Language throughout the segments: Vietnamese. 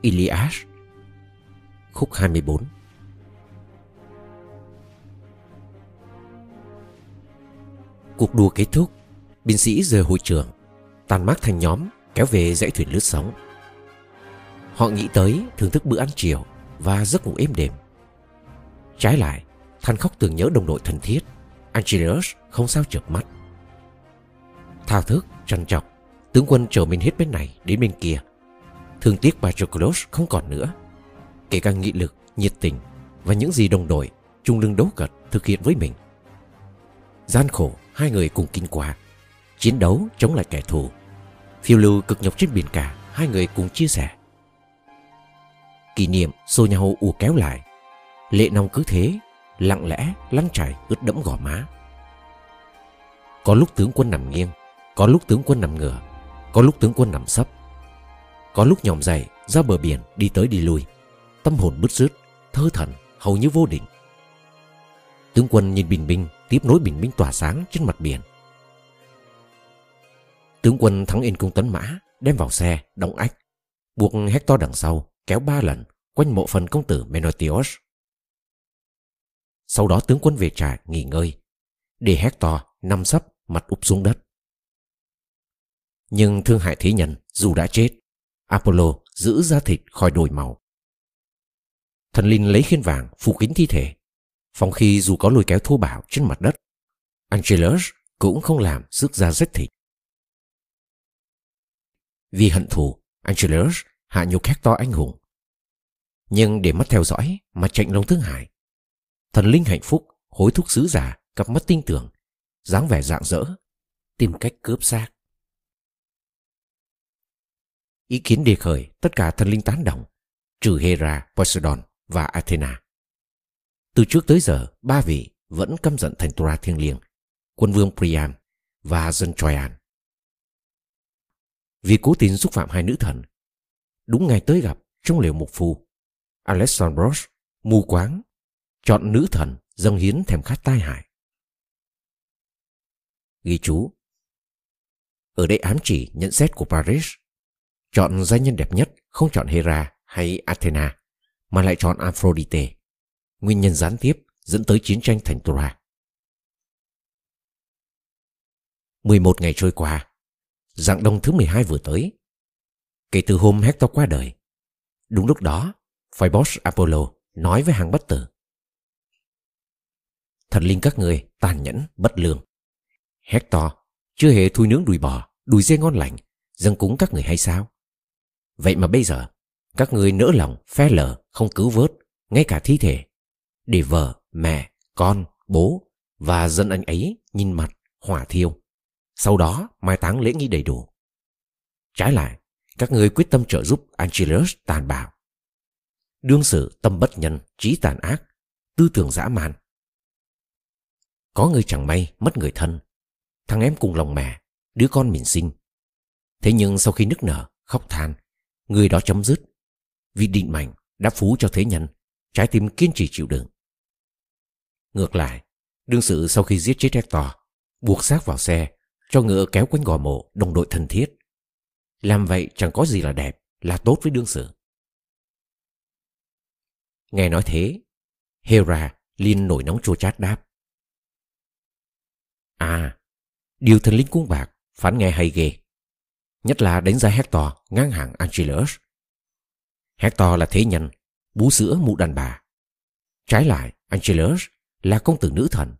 Iliad Khúc 24 Cuộc đua kết thúc Binh sĩ rời hội trường Tàn mát thành nhóm kéo về dãy thuyền lướt sóng. Họ nghĩ tới thưởng thức bữa ăn chiều Và giấc ngủ êm đềm. Trái lại Than khóc tưởng nhớ đồng đội thân thiết Angelus không sao chợp mắt. Thao thức, trằn trọc Tướng quân trở mình hết bên này đến bên kia. Thương tiếc Patroclus không còn nữa. Kể cả nghị lực, nhiệt tình Và những gì đồng đội chung lưng đấu cật thực hiện với mình. Gian khổ hai người cùng kinh qua. Chiến đấu chống lại kẻ thù. Phiêu lưu cực nhọc trên biển cả Hai người cùng chia sẻ. Kỷ niệm xô nhau ù kéo lại. Lệ nong cứ thế Lặng lẽ lăn chảy ướt đẫm gò má. Có lúc tướng quân nằm nghiêng Có lúc tướng quân nằm ngửa Có lúc tướng quân nằm sấp. Có lúc nhòm dậy, ra bờ biển, đi tới đi lui. Tâm hồn bứt rứt, Thơ thần hầu như vô định. Tướng quân nhìn bình minh, Tiếp nối bình minh tỏa sáng trên mặt biển. Tướng quân thắng yên cung tấn mã, Đem vào xe đóng ách, Buộc Hector đằng sau, kéo ba lần, Quanh mộ phần công tử Menotios Sau đó tướng quân về trại, nghỉ ngơi. Để Hector nằm sấp, mặt úp xuống đất. Nhưng thương hại thế nhân dù đã chết Apollo giữ da thịt khỏi đổi màu Thần linh lấy khiên vàng, phủ kín thi thể. Phòng khi dù có lôi kéo thô bạo trên mặt đất Angelus cũng không làm rước ra rách thịt. Vì hận thù Angelus hạ nhục Hector anh hùng. Nhưng để mắt theo dõi mà chạy lòng thương hại. Thần linh hạnh phúc, hối thúc sứ giả, cặp mắt tin tưởng dáng vẻ rạng rỡ, tìm cách cướp xác ý kiến đề khởi tất cả thần linh tán đồng trừ Hera, Poseidon và Athena. Từ trước tới giờ, ba vị vẫn căm giận thành Tora thiêng liêng, quân vương Priam và dân Troyan. Vì cố tình xúc phạm hai nữ thần, đúng ngày tới gặp trong liều mục phu, Alexandros mù quáng chọn nữ thần dâng hiến thèm khát tai hại. Ghi chú Ở đây ám chỉ nhận xét của Paris Chọn danh nhân đẹp nhất không chọn Hera hay Athena mà lại chọn Aphrodite nguyên nhân gián tiếp dẫn tới chiến tranh thành Tora. 11 ngày trôi qua, dạng đông thứ 12 vừa tới. Kể từ hôm Hector qua đời, đúng lúc đó, Phoebus Apollo nói với hàng bất tử. Thần linh các người tàn nhẫn, bất lương. Hector chưa hề thui nướng đùi bò, đùi dê ngon lành, dâng cúng các người hay sao? Vậy mà bây giờ, các người nỡ lòng, phe lờ, không cứu vớt, ngay cả thi thể để vợ, mẹ, con, bố và dân anh ấy nhìn mặt, hỏa thiêu. Sau đó mai táng lễ nghi đầy đủ. Trái lại, các người quyết tâm trợ giúp Angelus tàn bạo. Đương sự tâm bất nhân, trí tàn ác, tư tưởng dã man. Có người chẳng may mất người thân, thằng em cùng lòng mẹ, đứa con mình sinh. Thế nhưng sau khi nức nở, khóc than, người đó chấm dứt. Vì định mệnh đã phú cho thế nhân, trái tim kiên trì chịu đựng. Ngược lại, đương sự sau khi giết chết Hector, buộc xác vào xe, cho ngựa kéo quanh gò mộ đồng đội thân thiết. Làm vậy chẳng có gì là đẹp, là tốt với đương sự. Nghe nói thế, Hera liên nổi nóng chua chát đáp. À, điều thần linh cung bạc phán nghe hay ghê. Nhất là đánh giá Hector ngang hàng Angelus. Hector là thế nhân, bú sữa mụ đàn bà. Trái lại, Angelus là công tử nữ thần,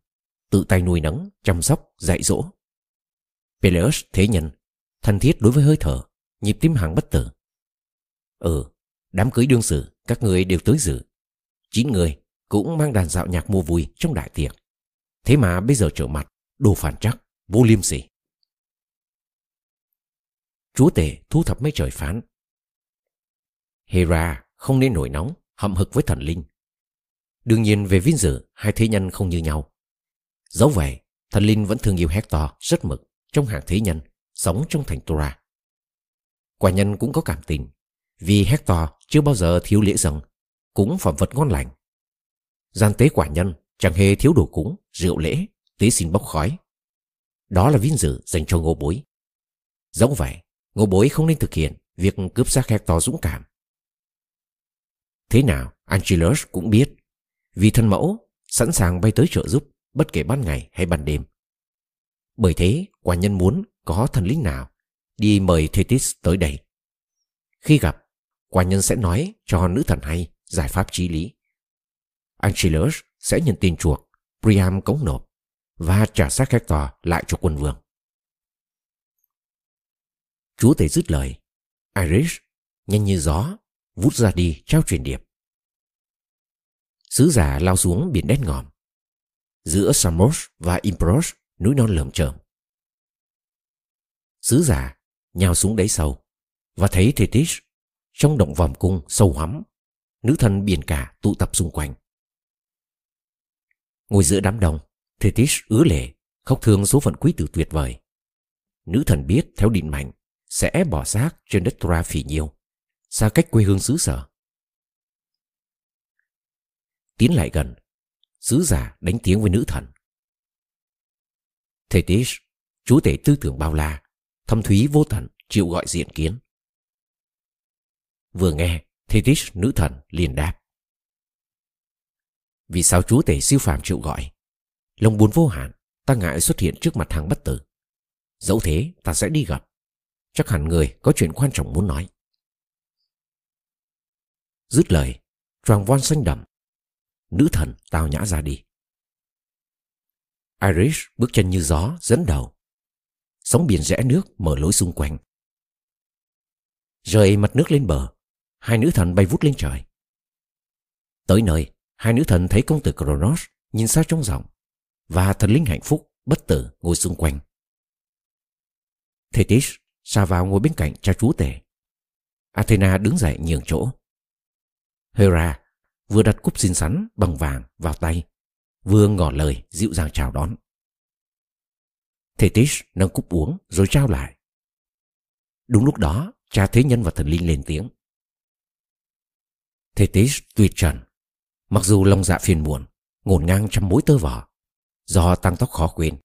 tự tay nuôi nấng, chăm sóc, dạy dỗ. Peleus thế nhân, thân thiết đối với hơi thở, nhịp tim hàng bất tử. Ừ, đám cưới đương sự, các người đều tới dự. Chín người cũng mang đàn dạo nhạc mua vui trong đại tiệc. Thế mà bây giờ trở mặt, đồ phản trắc, vô liêm sỉ. Chúa tể thu thập mấy trời phán. Hera không nên nổi nóng, hậm hực với thần linh Đương nhiên về vinh dự hai thế nhân không như nhau. Dẫu vậy, thần linh vẫn thương yêu Hector rất mực trong hàng thế nhân sống trong thành Tora. Quả nhân cũng có cảm tình vì Hector chưa bao giờ thiếu lễ dâng cúng phẩm vật ngon lành. Gian tế quả nhân chẳng hề thiếu đồ cúng, rượu lễ, tế xin bốc khói. Đó là vinh dự dành cho ngô bối. Dẫu vậy, ngô bối không nên thực hiện việc cướp xác Hector dũng cảm. Thế nào, Angelus cũng biết. Vì thân mẫu sẵn sàng bay tới trợ giúp bất kể ban ngày hay ban đêm. Bởi thế, quả nhân muốn có thần linh nào đi mời Thetis tới đây. Khi gặp, quả nhân sẽ nói cho nữ thần hay giải pháp trí lý. Angelus sẽ nhận tin chuộc, Priam cống nộp và trả xác Hector lại cho quân vương. Chúa tể dứt lời. Iris, nhanh như gió, vút ra đi trao truyền điệp. Sứ giả lao xuống biển đen ngòm. Giữa Samos và Impros, núi non lởm chởm. Sứ giả nhào xuống đáy sâu và thấy Thetis trong động vòm cung sâu hoắm, nữ thần biển cả tụ tập xung quanh. Ngồi giữa đám đông, Thetis ứa lệ, khóc thương số phận quý tử tuyệt vời. Nữ thần biết theo định mạnh sẽ bỏ xác trên đất Tra phỉ nhiêu, xa cách quê hương xứ sở. Tiến lại gần, sứ giả đánh tiếng với nữ thần. Thetis, chúa tể tư tưởng bao la, thâm thúy vô tận, chịu gọi diện kiến. Vừa nghe, Thetis nữ thần liền đáp. Vì sao chúa tể siêu phàm chịu gọi? Lòng buồn vô hạn, ta ngại xuất hiện trước mặt hàng bất tử. Dẫu thế, ta sẽ đi gặp. Chắc hẳn người có chuyện quan trọng muốn nói. Dứt lời, choàng voan xanh đậm. Nữ thần tao nhã ra đi. Iris bước chân như gió dẫn đầu. Sóng biển rẽ nước mở lối xung quanh. Rời mặt nước lên bờ, hai nữ thần bay vút lên trời. Tới nơi, hai nữ thần thấy công tử Kronos nhìn xa trong rộng và thần linh hạnh phúc bất tử ngồi xung quanh. Thetis xa vào ngồi bên cạnh cha chú tể. Athena đứng dậy nhường chỗ. Hera vừa đặt cúp xin sắn bằng vàng vào tay, vừa ngỏ lời dịu dàng chào đón. Thetis nâng cúp uống rồi trao lại. Đúng lúc đó, cha thế nhân và thần linh lên tiếng. Thetis tuyệt trần, mặc dù lòng dạ phiền muộn, ngổn ngang trăm mối tơ vỏ, do tăng tóc khó quên,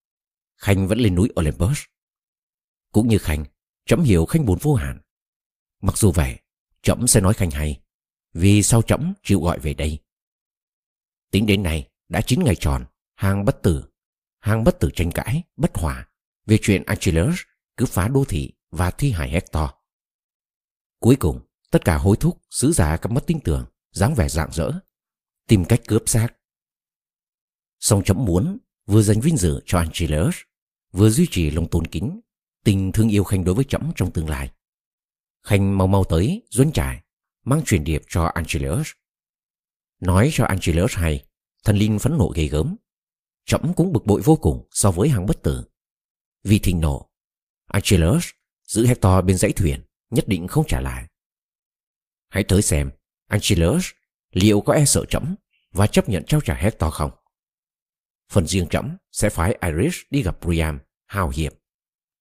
Khanh vẫn lên núi Olympus. Cũng như Khanh, Trẫm hiểu Khanh buồn vô hạn. Mặc dù vậy, Trẫm sẽ nói Khanh hay, vì sao Trẫm chịu gọi về đây. Tính đến nay, đã 9 ngày tròn, hàng bất tử, hàng bất tử tranh cãi, bất hòa về chuyện Achilles cứ phá đô thị và thi hài Hector. Cuối cùng, tất cả hối thúc, sứ giả cắm mất tin tưởng, dáng vẻ rạng rỡ, tìm cách cướp xác. Song chấm muốn vừa giành vinh dự cho Achilles, vừa duy trì lòng tôn kính tình thương yêu Khanh đối với trẫm trong tương lai. Khanh mau mau tới, duấn trải, mang truyền điệp cho Angelus. Nói cho Angelus hay, thần linh phẫn nộ ghê gớm. Trẫm cũng bực bội vô cùng so với hàng bất tử. Vì thình nộ, Angelus giữ Hector bên dãy thuyền, nhất định không trả lại. Hãy tới xem, Angelus liệu có e sợ trẫm và chấp nhận trao trả Hector không? Phần riêng trẫm sẽ phái Iris đi gặp Priam, hào hiệp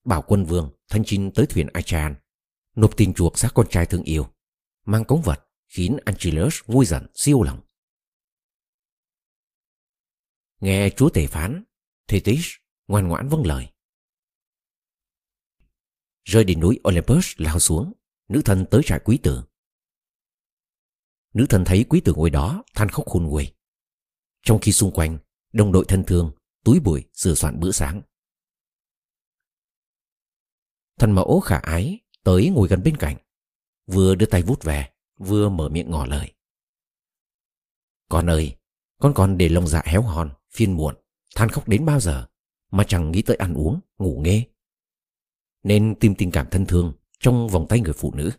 bảo quân vương thân chinh tới thuyền Achan, nộp tiền chuộc xác con trai thương yêu, mang cống vật khiến Angelus vui giận siêu lòng. Nghe chúa tể phán, Thetis ngoan ngoãn vâng lời. Rơi đỉnh núi Olympus lao xuống, nữ thần tới trại quý tử. Nữ thần thấy quý tử ngồi đó than khóc khôn nguôi. Trong khi xung quanh, đồng đội thân thương, túi bụi sửa soạn bữa sáng. Thần mẫu khả ái tới ngồi gần bên cạnh, vừa đưa tay vút về, vừa mở miệng ngỏ lời. Con ơi, con còn để lông dạ héo hòn, phiên muộn, than khóc đến bao giờ mà chẳng nghĩ tới ăn uống, ngủ nghe Nên tìm tình cảm thân thương trong vòng tay người phụ nữ.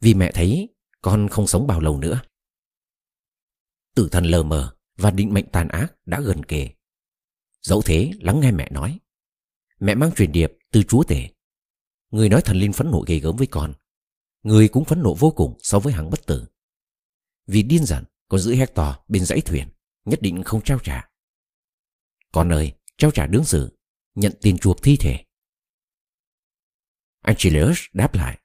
Vì mẹ thấy con không sống bao lâu nữa. Tử thần lờ mờ và định mệnh tàn ác đã gần kề. Dẫu thế lắng nghe mẹ nói. Mẹ mang truyền điệp từ chúa tể Người nói thần linh phẫn nộ ghê gớm với con. Người cũng phẫn nộ vô cùng so với hàng bất tử. Vì điên giận Con giữ Hector bên dãy thuyền, Nhất định không trao trả. Con ơi, trao trả đương sự, Nhận tiền chuộc thi thể. Angelus đáp lại.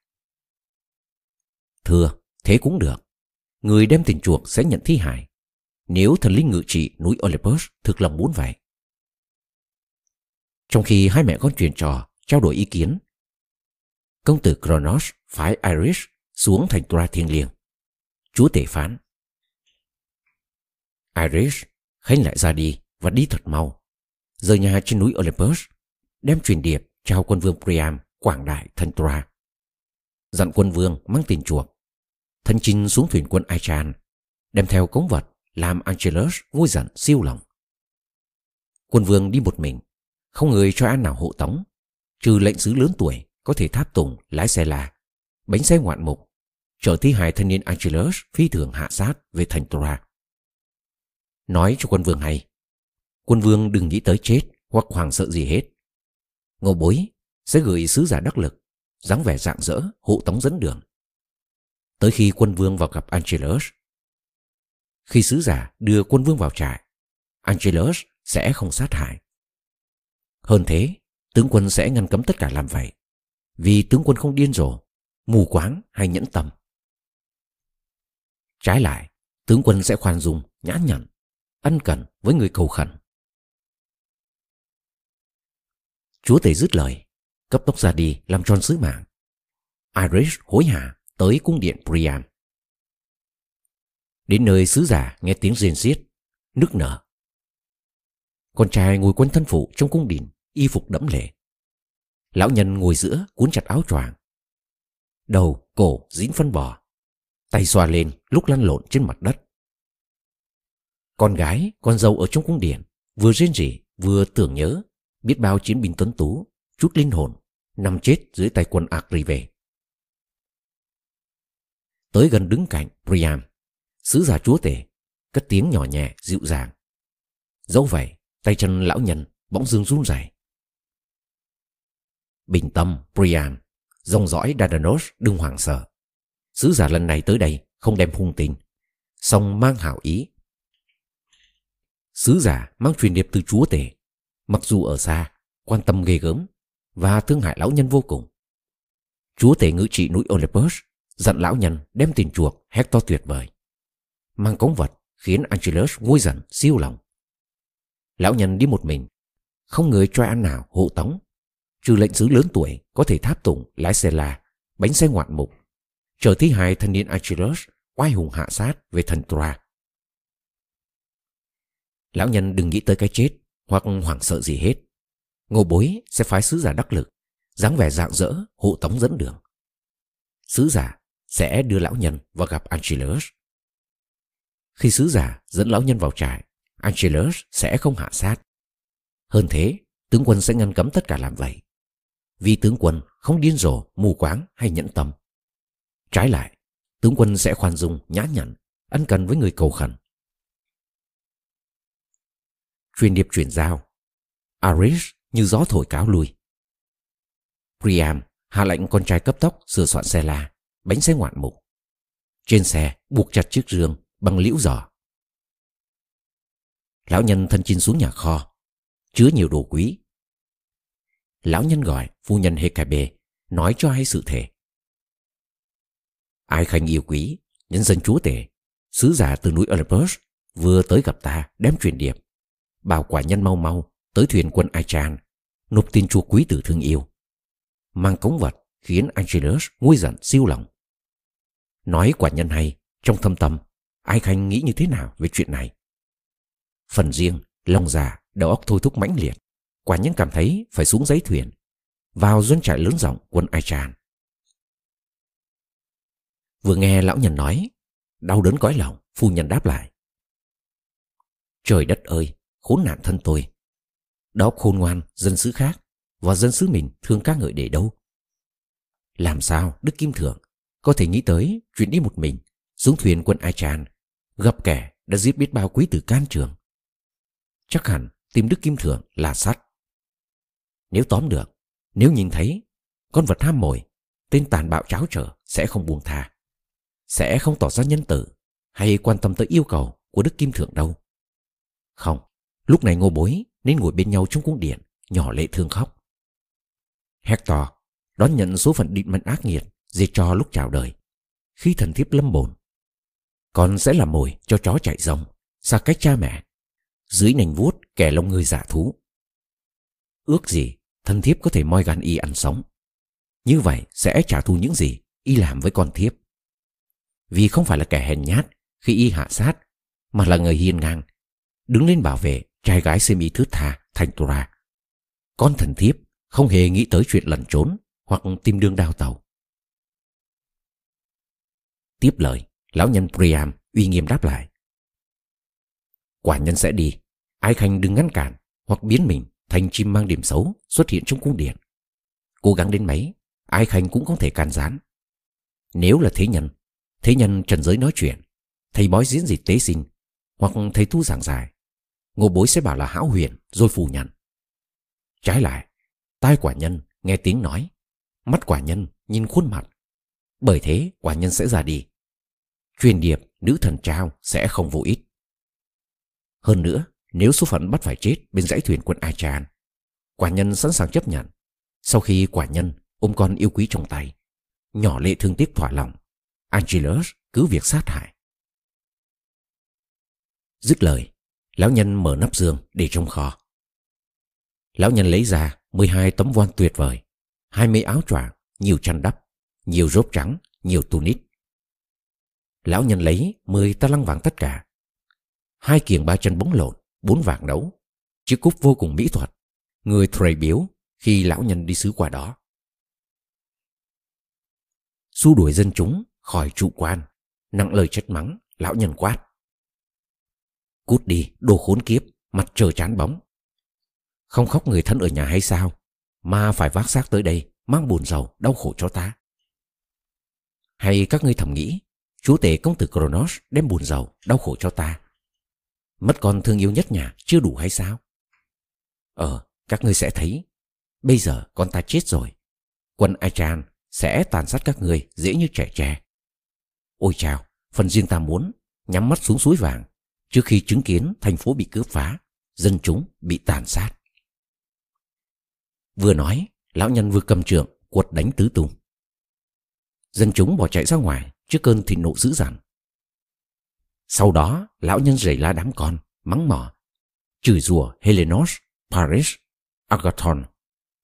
Thưa, thế cũng được. Người đem tiền chuộc sẽ nhận thi hài. Nếu thần linh ngự trị núi Olympus Thực lòng muốn vậy. Trong khi hai mẹ con truyền trò, Trao đổi ý kiến công tử Kronos phái Iris xuống thành Tra thiêng liêng. Chúa tể phán. Iris khánh lại ra đi và đi thật mau. Rời nhà trên núi Olympus, đem truyền điệp trao quân vương Priam quảng đại thân Tra. Dặn quân vương mang tiền chuộc. Thân chinh xuống thuyền quân Aichan, đem theo cống vật làm Angelus vui giận siêu lòng. Quân vương đi một mình, không người cho an nào hộ tống, trừ lệnh sứ lớn tuổi có thể tháp tùng lái xe là bánh xe ngoạn mục, chở thi hài thanh niên Angelus phi thường hạ sát về thành Tora. Nói cho quân vương hay, quân vương đừng nghĩ tới chết hoặc hoàng sợ gì hết. Ngô bối sẽ gửi sứ giả đắc lực, dáng vẻ dạng dỡ, hộ tống dẫn đường. Tới khi quân vương vào gặp Angelus, khi sứ giả đưa quân vương vào trại, Angelus sẽ không sát hại. Hơn thế, tướng quân sẽ ngăn cấm tất cả làm vậy, vì tướng quân không điên rồ, mù quáng hay nhẫn tâm. Trái lại, tướng quân sẽ khoan dung, nhã nhặn, ân cần với người cầu khẩn. Chúa tể dứt lời, cấp tốc ra đi làm tròn sứ mạng. Irish hối hả tới cung điện Priam. Đến nơi sứ giả nghe tiếng rên xiết, nức nở. Con trai ngồi quanh thân phụ trong cung điện, y phục đẫm lệ. Lão nhân ngồi giữa cuốn chặt áo choàng. Đầu, cổ dính phân bò. Tay xoa lên lúc lăn lộn trên mặt đất. Con gái, con dâu ở trong cung điện, vừa rên rỉ, vừa tưởng nhớ, biết bao chiến binh tuấn tú, chút linh hồn, nằm chết dưới tay quân Agri về. Tới gần đứng cạnh Priam, sứ giả chúa tể, cất tiếng nhỏ nhẹ, dịu dàng. Dẫu vậy, tay chân lão nhân bỗng dưng run rẩy. Bình tâm, Priam, dòng dõi Dardanos đừng hoảng sợ. Sứ giả lần này tới đây không đem hung tình, song mang hảo ý. Sứ giả mang truyền điệp từ chúa tể, mặc dù ở xa, quan tâm ghê gớm và thương hại lão nhân vô cùng. Chúa tể ngự trị núi Olympus dặn lão nhân đem tiền chuộc Hector tuyệt vời. Mang cống vật khiến Angelus nguôi dần siêu lòng. Lão nhân đi một mình, không người cho ăn nào hộ tống, trừ lệnh sứ lớn tuổi có thể tháp tùng lái xe la, bánh xe ngoạn mục, chờ thi hài thanh niên Achilles oai hùng hạ sát về thần Tra. Lão nhân đừng nghĩ tới cái chết hoặc hoảng sợ gì hết. Ngô bối sẽ phái sứ giả đắc lực, dáng vẻ dạng dỡ, hộ tống dẫn đường. Sứ giả sẽ đưa lão nhân vào gặp Angelus. Khi sứ giả dẫn lão nhân vào trại, Angelus sẽ không hạ sát. Hơn thế, tướng quân sẽ ngăn cấm tất cả làm vậy. Vì tướng quân không điên rồ, mù quáng hay nhẫn tâm. Trái lại, tướng quân sẽ khoan dung, nhã nhặn, ân cần với người cầu khẩn. Truyền điệp truyền giao. Arish như gió thổi cáo lui. Priam hạ lệnh con trai cấp tốc sửa soạn xe la, bánh xe ngoạn mục. Trên xe buộc chặt chiếc rương bằng liễu giỏ. Lão nhân thân chinh xuống nhà kho, chứa nhiều đồ quý. Lão nhân gọi phu nhân Hekabe nói cho hay sự thể. Ai khanh yêu quý, nhân dân chúa tể, sứ giả từ núi Olympus vừa tới gặp ta đem truyền điệp. Bảo quả nhân mau mau tới thuyền quân Achan, nộp tin chúa quý tử thương yêu. Mang cống vật khiến Angelus nguôi giận siêu lòng. Nói quả nhân hay, trong thâm tâm, ai khanh nghĩ như thế nào về chuyện này? Phần riêng, lòng già, đầu óc thôi thúc mãnh liệt. Quả nhân cảm thấy phải xuống giấy thuyền, vào doanh trại lớn rộng quân Ai Tràn. Vừa nghe lão nhân nói, đau đớn cõi lòng, phu nhân đáp lại. Trời đất ơi, khốn nạn thân tôi. Đó khôn ngoan, dân xứ khác, và dân xứ mình thương các ngợi để đâu. Làm sao Đức Kim Thượng có thể nghĩ tới chuyện đi một mình xuống thuyền quân Ai Tràn gặp kẻ đã giết biết bao quý tử can trường. Chắc hẳn tìm Đức Kim Thượng là sắt. Nếu tóm được, nếu nhìn thấy con vật ham mồi, tên tàn bạo cháo trở sẽ không buông tha. Sẽ không tỏ ra nhân tử hay quan tâm tới yêu cầu của Đức Kim Thượng đâu. Không, lúc này ngô bối nên ngồi bên nhau trong cung điện, nhỏ lệ thương khóc. Hector đón nhận số phận định mệnh ác nghiệt diệt cho lúc chào đời. Khi thần thiếp lâm bồn, con sẽ làm mồi cho chó chạy rồng, xa cách cha mẹ, dưới nành vuốt kẻ lông người giả thú. Ước gì thân thiếp có thể moi gan y ăn sống. Như vậy sẽ trả thù những gì y làm với con thiếp. vì không phải là kẻ hèn nhát khi y hạ sát, mà là người hiên ngang, đứng lên bảo vệ trai gái xem y thướt tha thành Tura. Con thần thiếp không hề nghĩ tới chuyện lẩn trốn hoặc tìm đường đào tàu. Tiếp lời, lão nhân Priam uy nghiêm đáp lại. Quả nhân sẽ đi, ai khanh đừng ngăn cản hoặc biến mình thành chim mang điểm xấu xuất hiện trong cung điện. Cố gắng đến mấy, ai khanh cũng không thể can gián. Nếu là thế nhân, thế nhân trần giới nói chuyện, thầy bói diễn dịch tế sinh, hoặc thầy thu giảng giải, ngô bối sẽ bảo là hão huyền rồi phủ nhận. Trái lại, tai quả nhân nghe tiếng nói, mắt quả nhân nhìn khuôn mặt. Bởi thế quả nhân sẽ ra đi. Truyền điệp nữ thần trao sẽ không vô ích. Hơn nữa, nếu số phận bắt phải chết bên dãy thuyền quân Achan, quả nhân sẵn sàng chấp nhận. Sau khi quả nhân ôm con yêu quý trong tay, nhỏ lệ thương tiếc thỏa lòng, Angelus cứ việc sát hại. Dứt lời, lão nhân mở nắp giường để trong kho. Lão nhân lấy ra 12 tấm voan tuyệt vời, hai mươi áo choàng, nhiều chăn đắp, nhiều rốt trắng, nhiều tunic. Lão nhân lấy 10 ta lăng vàng tất cả. Hai kiềng ba chân bóng lộn, bốn vàng đấu, chiếc cúp vô cùng mỹ thuật, người thầy biếu khi lão nhân đi xứ qua đó. Xua đuổi dân chúng khỏi trụ quan, nặng lời chất mắng, lão nhân quát. Cút đi, đồ khốn kiếp, mặt trời chán bóng. Không khóc người thân ở nhà hay sao? Mà phải vác xác tới đây, mang buồn giàu, đau khổ cho ta. Hay các ngươi thầm nghĩ, chúa tể công tử Kronos đem buồn giàu, đau khổ cho ta. Mất con thương yêu nhất nhà chưa đủ hay sao? Ờ, các ngươi sẽ thấy. Bây giờ con ta chết rồi. Quân Achan sẽ tàn sát các ngươi dễ như trẻ tre. Ôi chào, phần riêng ta muốn nhắm mắt xuống suối vàng trước khi chứng kiến thành phố bị cướp phá, dân chúng bị tàn sát. Vừa nói, lão nhân vừa cầm trượng quật đánh tứ tung. Dân chúng bỏ chạy ra ngoài trước cơn thịnh nộ dữ dằn. Sau đó, lão nhân rầy la đám con, mắng mỏ, chửi rủa Helenos, Paris, Agathon,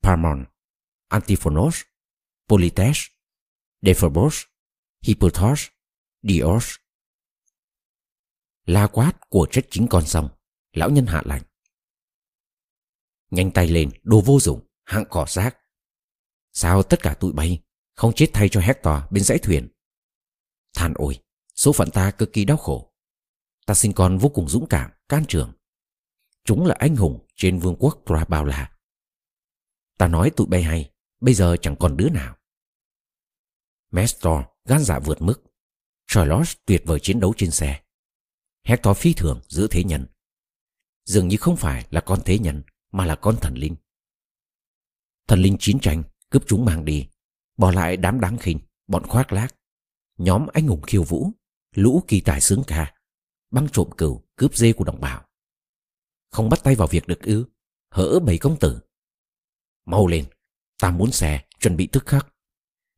Parmon, Antiphonos, Polites, Deiphobos Hippothos, Dios. La quát của trách chính con xong, lão nhân hạ lạnh. Nhanh tay lên, đồ vô dụng, hạng cỏ rác. Sao tất cả tụi bay không chết thay cho Hector bên dãy thuyền? Than ôi, số phận ta cực kỳ đau khổ. Ta sinh con vô cùng dũng cảm, can trường. Chúng là anh hùng trên vương quốc Pra bao la. Ta nói tụi bay hay, bây giờ chẳng còn đứa nào. Mestor gan dạ vượt mức. Charlotte tuyệt vời chiến đấu trên xe. Hector phi thường giữa thế nhân. Dường như không phải là con thế nhân, mà là con thần linh. Thần linh chiến tranh cướp chúng mang đi, bỏ lại đám đáng khinh, bọn khoác lác, nhóm anh hùng khiêu vũ, lũ kỳ tài sướng ca, băng trộm cừu, cướp dê của đồng bào. Không bắt tay vào việc được ư, hỡ bảy công tử. Mau lên, ta muốn xe, chuẩn bị tức khắc.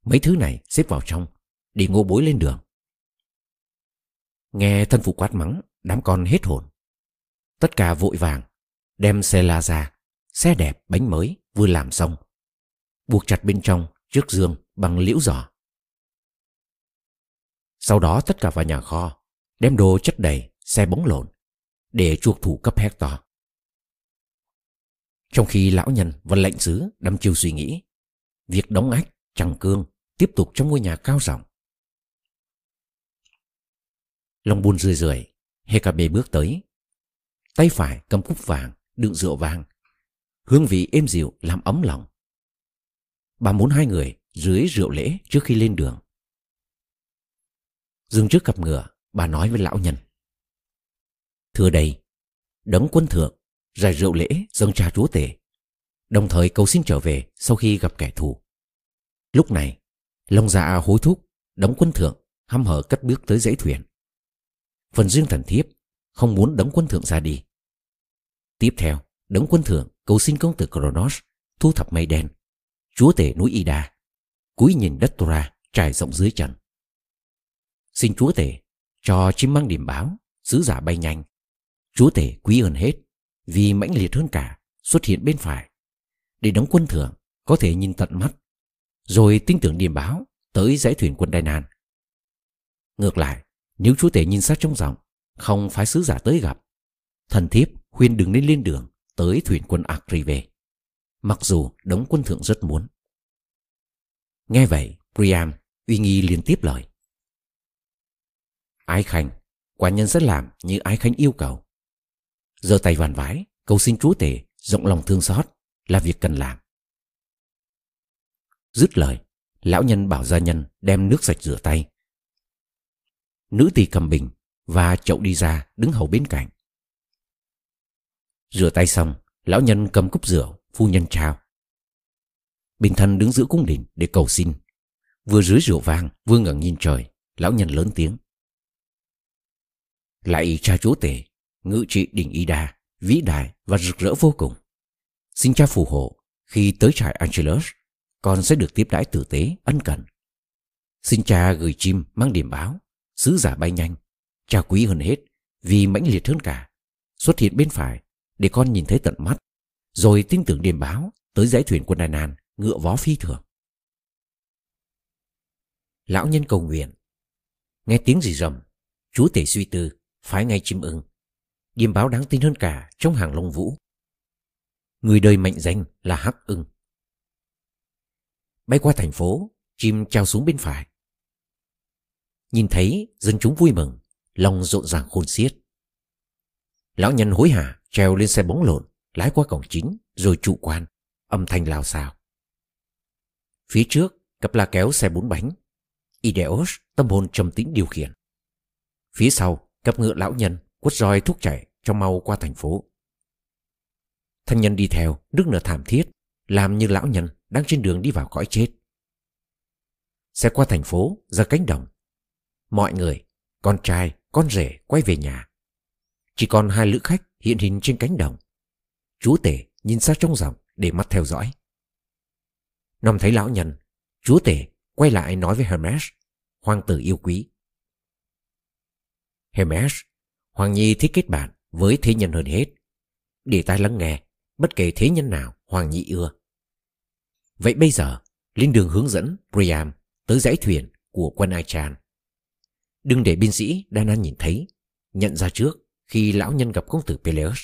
Mấy thứ này xếp vào trong, đi ngô bối lên đường. Nghe thân phụ quát mắng, đám con hết hồn. Tất cả vội vàng, đem xe la ra, xe đẹp bánh mới vừa làm xong. Buộc chặt bên trong, trước giường bằng liễu giỏ. Sau đó tất cả vào nhà kho, đem đồ chất đầy, xe bóng lộn, để chuộc thủ cấp Hector. Trong khi lão nhân và lệnh sứ đâm chiêu suy nghĩ, việc đóng ách, chẳng cương tiếp tục trong ngôi nhà cao rộng. Long buôn rười rượi, Hecabe bước tới. Tay phải cầm cúp vàng, đựng rượu vàng. Hương vị êm dịu làm ấm lòng. Bà muốn hai người dưới rượu lễ trước khi lên đường. Dừng trước cặp ngựa, bà nói với lão nhân. Thưa đây, đấng quân thượng, giải rượu lễ dâng cha chúa tể, đồng thời cầu xin trở về sau khi gặp kẻ thù. Lúc này, Long dạ hối thúc, đóng quân thượng, hăm hở cất bước tới dãy thuyền. Phần riêng thần thiếp, không muốn đóng quân thượng ra đi. Tiếp theo, đóng quân thượng cầu xin công tử Kronos thu thập mây đen, chúa tể núi Ida, cúi nhìn đất Tora trải rộng dưới trần. Xin chúa tể cho chim mang điểm báo, sứ giả bay nhanh. Chúa tể quý ơn hết vì mãnh liệt hơn cả xuất hiện bên phải để đóng quân thượng có thể nhìn tận mắt rồi tin tưởng điểm báo tới giải thuyền quân Đài Nan. Ngược lại, nếu chúa tể nhìn sát trong dòng không phái sứ giả tới gặp, thần thiếp khuyên đừng nên lên đường tới thuyền quân Akrive. Mặc dù đóng quân thượng rất muốn. Nghe vậy, Priam uy nghi liên tiếp lời. Ái Khanh, quả nhân sẽ làm như Ái Khanh yêu cầu. giơ tay vàn vái, cầu xin chúa tể rộng lòng thương xót là việc cần làm. Dứt lời, lão nhân bảo gia nhân đem nước sạch rửa tay. Nữ tỳ cầm bình và chậu đi ra đứng hầu bên cạnh. Rửa tay xong, lão nhân cầm cốc rượu, phu nhân trao. Bình thân đứng giữa cung đình để cầu xin. Vừa dưới rượu vang, vừa ngẩng nhìn trời, lão nhân lớn tiếng. Lạy cha chúa tể, ngự trị đỉnh Y Đa, vĩ đại và rực rỡ vô cùng. Xin cha phù hộ, khi tới trại Angelus, con sẽ được tiếp đãi tử tế, ân cần. Xin cha gửi chim mang điểm báo, sứ giả bay nhanh, cha quý hơn hết, vì mãnh liệt hơn cả. Xuất hiện bên phải, để con nhìn thấy tận mắt, rồi tin tưởng điểm báo tới dãy thuyền quân Đài Nàn, ngựa vó phi thường. Lão nhân cầu nguyện, nghe tiếng gì rầm, chúa tể suy tư, phái ngay chim ưng. điềm báo đáng tin hơn cả trong hàng long vũ. Người đời mệnh danh là Hắc ưng. Bay qua thành phố, chim trao xuống bên phải. Nhìn thấy dân chúng vui mừng, lòng rộn ràng khôn xiết. Lão nhân hối hả treo lên xe bóng lộn, lái qua cổng chính, rồi trụ quan, âm thanh lao xào Phía trước, cặp la kéo xe bốn bánh. Ideos tâm hồn trầm tĩnh điều khiển. Phía sau, cặp ngựa lão nhân quất roi thúc chạy cho mau qua thành phố. Thân nhân đi theo, nước nở thảm thiết, làm như lão nhân đang trên đường đi vào cõi chết. Xe qua thành phố, ra cánh đồng. Mọi người, con trai, con rể quay về nhà. Chỉ còn hai lữ khách hiện hình trên cánh đồng. Chúa tể nhìn xa trong dòng để mắt theo dõi. Năm thấy lão nhân, chúa tể quay lại nói với Hermes, hoàng tử yêu quý. Hermes, Hoàng Nhi thích kết bạn với thế nhân hơn hết. Để tai lắng nghe, bất kể thế nhân nào Hoàng Nhi ưa. Vậy bây giờ, lên đường hướng dẫn Priam tới dãy thuyền của quân Achan. Đừng để binh sĩ Dana nhìn thấy, nhận ra trước khi lão nhân gặp công tử Peleus.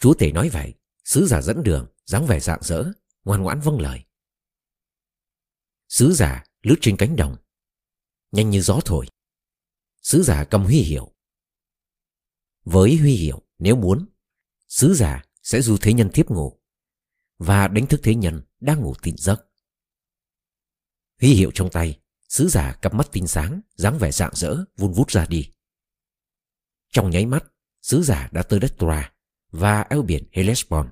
Chúa tể nói vậy, sứ giả dẫn đường, dáng vẻ rạng rỡ, ngoan ngoãn vâng lời. Sứ giả lướt trên cánh đồng, nhanh như gió thổi. Sứ giả cầm huy hiệu. Với huy hiệu, nếu muốn, sứ giả sẽ du thế nhân tiếp ngủ và đánh thức thế nhân đang ngủ tỉnh giấc. Huy hiệu trong tay, sứ giả cặp mắt tinh sáng, dáng vẻ rạng rỡ, vun vút ra đi. Trong nháy mắt, sứ giả đã tới đất Troa và eo biển Hellespont.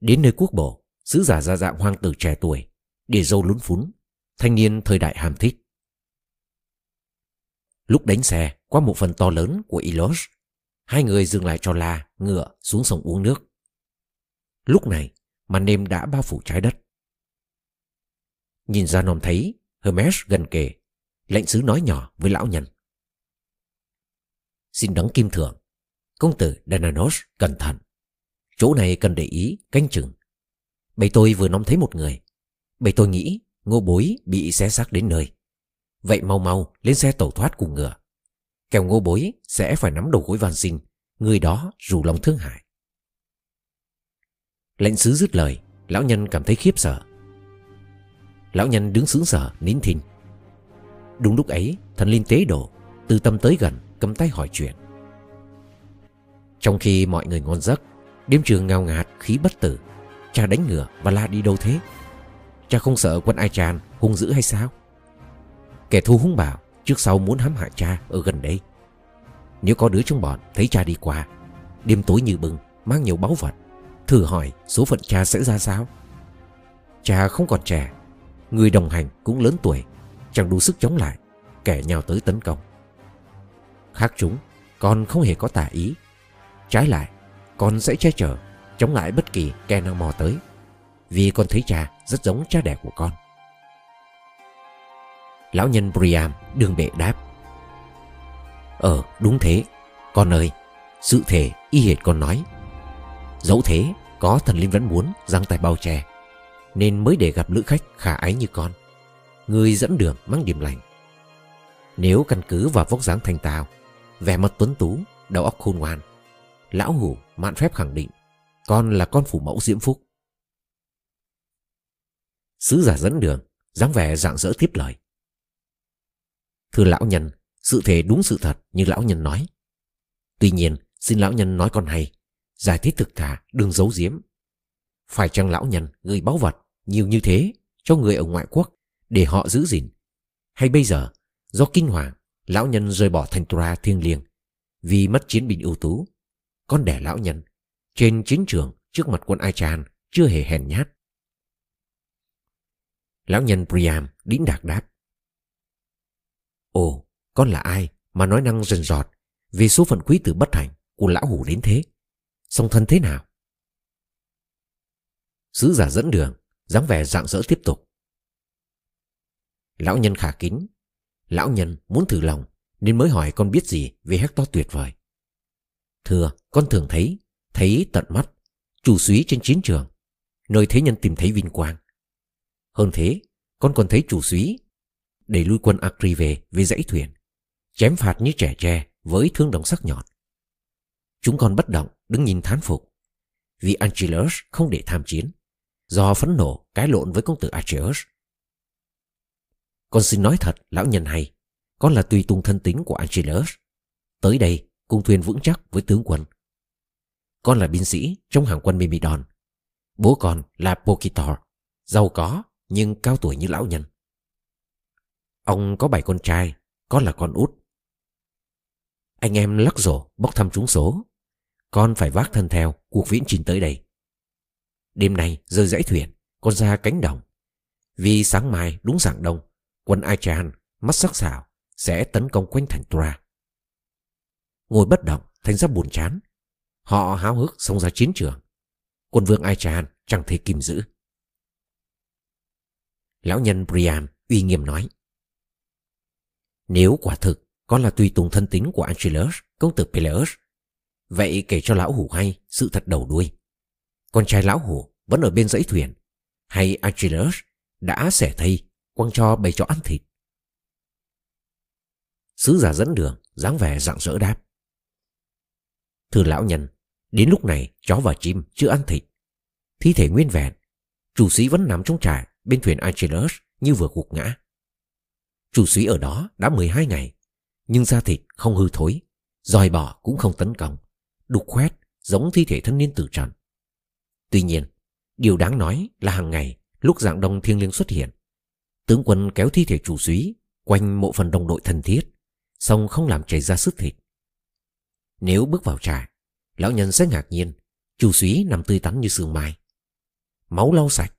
Đến nơi quốc bộ, sứ giả ra dạng hoàng tử trẻ tuổi, để dâu lún phún, thanh niên thời đại hàm thích. Lúc đánh xe qua một phần to lớn của Ilos, hai người dừng lại cho la, ngựa xuống sông uống nước. Lúc này, màn đêm đã bao phủ trái đất. Nhìn ra nòm thấy, Hermes gần kề, lệnh sứ nói nhỏ với lão nhân. Xin đấng kim thượng, công tử Dananos cẩn thận. Chỗ này cần để ý, canh chừng. Bầy tôi vừa nóng thấy một người. Bầy tôi nghĩ ngô bối bị xé xác đến nơi. Vậy mau mau lên xe tẩu thoát cùng ngựa. Kèo ngô bối sẽ phải nắm đầu gối van xin, người đó rủ lòng thương hại. Lệnh sứ dứt lời, lão nhân cảm thấy khiếp sợ. Lão nhân đứng sững sờ, nín thinh. Đúng lúc ấy, thần linh tế độ, từ tâm tới gần, cầm tay hỏi chuyện. Trong khi mọi người ngon giấc, đêm trường ngao ngạt, khí bất tử, cha đánh ngựa và la đi đâu thế? Cha không sợ quân Ai tràn hung dữ hay sao? Kẻ thù hung bảo trước sau muốn hãm hại cha ở gần đây. Nếu có đứa trong bọn thấy cha đi qua, đêm tối như bừng, mang nhiều báu vật, thử hỏi số phận cha sẽ ra sao? Cha không còn trẻ, người đồng hành cũng lớn tuổi, chẳng đủ sức chống lại, kẻ nhào tới tấn công. Khác chúng, con không hề có tà ý. Trái lại, con sẽ che chở, chống lại bất kỳ kẻ nào mò tới, vì con thấy cha rất giống cha đẻ của con. Lão nhân Priam đương bệ đáp. Ờ đúng thế. Con ơi, Sự thể y hệt con nói. Dẫu thế, Có thần linh vẫn muốn giang tay bao che, Nên mới để gặp lữ khách khả ái như con. Người dẫn đường mang điểm lành. Nếu căn cứ vào vóc dáng thanh tao, Vẻ mặt tuấn tú, Đầu óc khôn ngoan, Lão hủ mạn phép khẳng định Con là con phủ mẫu diễm phúc. Sứ giả dẫn đường, dáng vẻ dạng dỡ tiếp lời. Thưa lão nhân, Sự thể đúng sự thật như lão nhân nói. Tuy nhiên, xin lão nhân nói con hay, Giải thích thực thà, đừng giấu giếm. Phải chăng lão nhân gửi báu vật, Nhiều như thế, cho người ở ngoại quốc, Để họ giữ gìn? Hay bây giờ, do kinh hoàng, Lão nhân rời bỏ thành tra thiêng liêng, Vì mất chiến binh ưu tú. Con đẻ lão nhân, Trên chiến trường, trước mặt quân Ai Chan Chưa hề hèn nhát. Lão nhân Priam đĩnh đạc đáp. Ồ, con là ai Mà nói năng rần rọt Vì số phận quý tử bất hạnh Của lão hủ đến thế? Song thân thế nào? Sứ giả dẫn đường, dáng vẻ dạng dỡ tiếp tục. Lão nhân khả kính. Lão nhân muốn thử lòng Nên mới hỏi con biết gì về Hector tuyệt vời. Thưa, con thường thấy Thấy tận mắt, Chủ suý trên chiến trường, Nơi thế nhân tìm thấy vinh quang. Hơn thế, con còn thấy chủ suý để lui quân Akri về với dãy thuyền, Chém phạt như trẻ tre Với thương đồng sắc nhọn. Chúng còn bất động, đứng nhìn thán phục. Vì Angelus không để tham chiến, Do phẫn nộ cái lộn với công tử Acheus. Con xin nói thật, lão nhân hay, Con là tùy tùng thân tính của Angelus Tới đây, cùng thuyền vững chắc với tướng quân. Con là binh sĩ trong hàng quân Mimidon Bố con là Pokitor, Giàu có nhưng cao tuổi như lão nhân. Ông có bảy con trai Con là con út. Anh em lắc rổ, bốc thăm trúng số. Con phải vác thân theo, cuộc viễn trình tới đây. Đêm nay rơi dãy thuyền, Con ra cánh đồng. Vì sáng mai, đúng dạng đông, Quân Aichan mắt sắc sảo, Sẽ tấn công quanh thành Tura Ngồi bất động, thành ra buồn chán. Họ háo hức xông ra chiến trường. Quân vương Aichan chẳng thể kìm giữ. Lão nhân Brian uy nghiêm nói nếu quả thực con là tùy tùng thân tín của Angelus, công tử Peleus. Vậy kể cho lão hủ hay sự thật đầu đuôi. Con trai lão hủ vẫn ở bên dãy thuyền. Hay Achilles đã xẻ thây quăng cho bầy chó ăn thịt. Sứ giả dẫn đường dáng vẻ rạng rỡ đáp. Thưa lão nhân đến lúc này chó và chim chưa ăn thịt. Thi thể nguyên vẹn chủ sĩ vẫn nằm trong trại bên thuyền Achilles như vừa gục ngã chủ sĩ ở đó đã 12 ngày nhưng da thịt không hư thối dòi bò cũng không tấn công đục khoét giống thi thể thân niên tử trần Tuy nhiên, điều đáng nói là hàng ngày lúc dạng đông thiêng liêng xuất hiện, tướng quân kéo thi thể chủ súy quanh mộ phần đồng đội thân thiết, song không làm chảy ra sức thịt. Nếu bước vào trà, lão nhân sẽ ngạc nhiên, chủ súy nằm tươi tắn như sương mai. Máu lau sạch,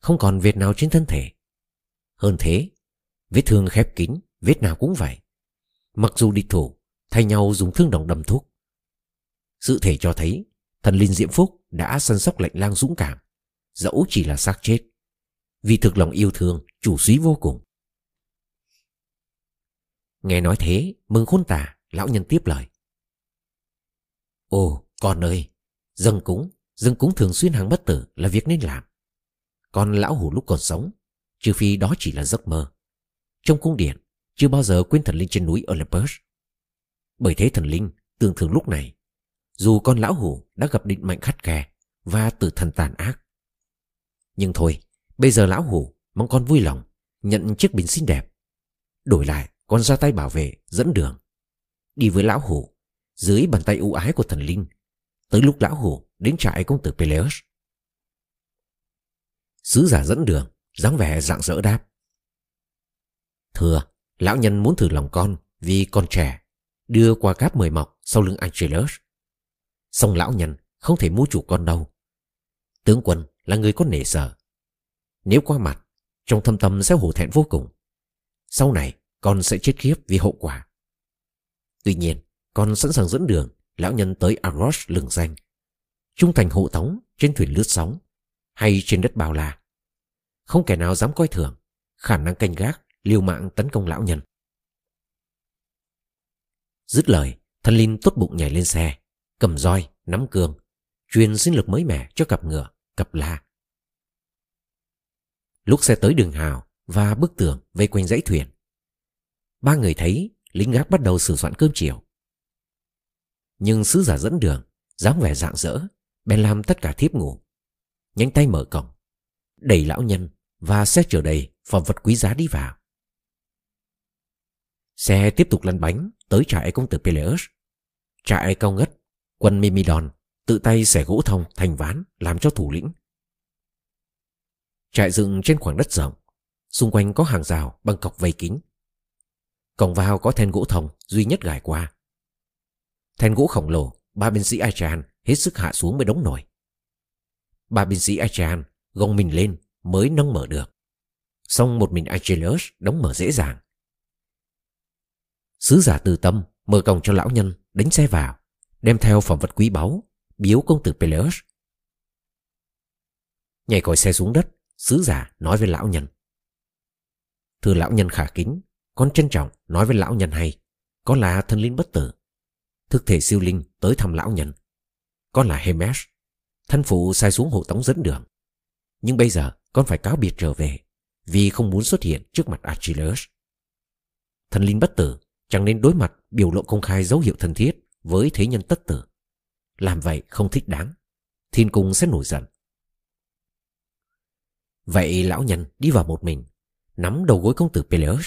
không còn vệt nào trên thân thể. Hơn thế, vết thương khép kín, vết nào cũng vậy. Mặc dù địch thủ, thay nhau dùng thương đồng đâm thuốc. Sự thể cho thấy thần linh diễm phúc đã săn sóc lệnh lang dũng cảm. Dẫu chỉ là xác chết vì thực lòng yêu thương chủ suý vô cùng. Nghe nói thế mừng khôn tả lão nhân tiếp lời. Ồ con ơi dâng cúng dâng cúng thường xuyên hàng bất tử là việc nên làm. Con lão hủ lúc còn sống trừ phi đó chỉ là giấc mơ trong cung điện chưa bao giờ quên thần linh trên núi Olympus bởi thế thần linh tưởng thường lúc này dù con lão hủ đã gặp định mệnh khắt khe và tử thần tàn ác. Nhưng thôi, bây giờ lão hủ mong con vui lòng nhận chiếc bình xinh đẹp. Đổi lại, con ra tay bảo vệ, dẫn đường. Đi với lão hủ, dưới bàn tay ưu ái của thần linh, tới lúc lão hủ đến trại công tử Peleus. Sứ giả dẫn đường, dáng vẻ dạng dỡ đáp. Thưa, lão nhân muốn thử lòng con vì con trẻ, đưa qua cáp mời mọc sau lưng Angelus. Xong lão nhân không thể mua chủ con đâu. Tướng quân là người có nể sợ. Nếu qua mặt, trong thâm tâm sẽ hổ thẹn vô cùng. Sau này, con sẽ chết khiếp vì hậu quả. Tuy nhiên, con sẵn sàng dẫn đường lão nhân tới Argos lừng danh. Trung thành hộ tống trên thuyền lướt sóng hay trên đất bao la. Không kẻ nào dám coi thường khả năng canh gác liều mạng tấn công lão nhân. Dứt lời, thân linh tốt bụng nhảy lên xe, cầm roi, nắm cương, truyền sinh lực mới mẻ cho cặp ngựa, cặp la. Lúc xe tới đường hào, và bức tường vây quanh dãy thuyền. Ba người thấy lính gác bắt đầu sửa soạn cơm chiều. Nhưng sứ giả dẫn đường, dáng vẻ rạng rỡ, bèn làm tất cả thiếp ngủ. Nhanh tay mở cổng, đẩy lão nhân và xe chở đầy phẩm vật quý giá đi vào. Xe tiếp tục lăn bánh tới trại công tử Peleus. Trại cao ngất, quân Mimidon tự tay xẻ gỗ thông thành ván làm cho thủ lĩnh. Trại dựng trên khoảng đất rộng, xung quanh có hàng rào bằng cọc vây kính. Cổng vào có then gỗ thông duy nhất gài qua. Then gỗ khổng lồ, ba binh sĩ Achan hết sức hạ xuống mới đóng nổi. Ba binh sĩ Achan gồng mình lên mới nâng mở được. Xong một mình Achilles đóng mở dễ dàng. Sứ giả từ tâm mở cổng cho lão nhân đánh xe vào, đem theo phẩm vật quý báu, biếu công tử Peleus. Nhảy khỏi xe xuống đất, sứ giả nói với lão nhân. Thưa lão nhân khả kính, con trân trọng nói với lão nhân hay, con là thân linh bất tử. Thực thể siêu linh tới thăm lão nhân. Con là Hermes, thân phụ sai xuống hộ tống dẫn đường. Nhưng bây giờ con phải cáo biệt trở về vì không muốn xuất hiện trước mặt Achilles. Thần linh bất tử chẳng nên đối mặt biểu lộ công khai dấu hiệu thân thiết với thế nhân tất tử. Làm vậy không thích đáng. Thiên cung sẽ nổi giận. Vậy lão nhân đi vào một mình, nắm đầu gối công tử Peleus.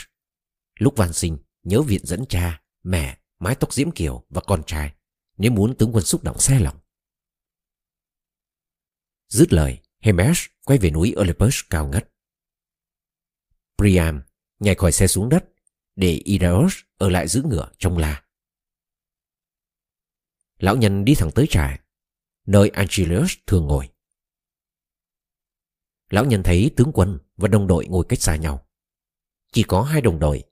Lúc van sinh, nhớ viện dẫn cha, mẹ, mái tóc diễm kiều và con trai, nếu muốn tướng quân xúc động xe lòng. Dứt lời, Hermes quay về núi Olympus cao ngất. Priam nhảy khỏi xe xuống đất để Idaeus ở lại giữ ngựa trong la. Lão nhân đi thẳng tới trại, nơi Angelus thường ngồi. Lão nhân thấy tướng quân và đồng đội ngồi cách xa nhau. Chỉ có hai đồng đội,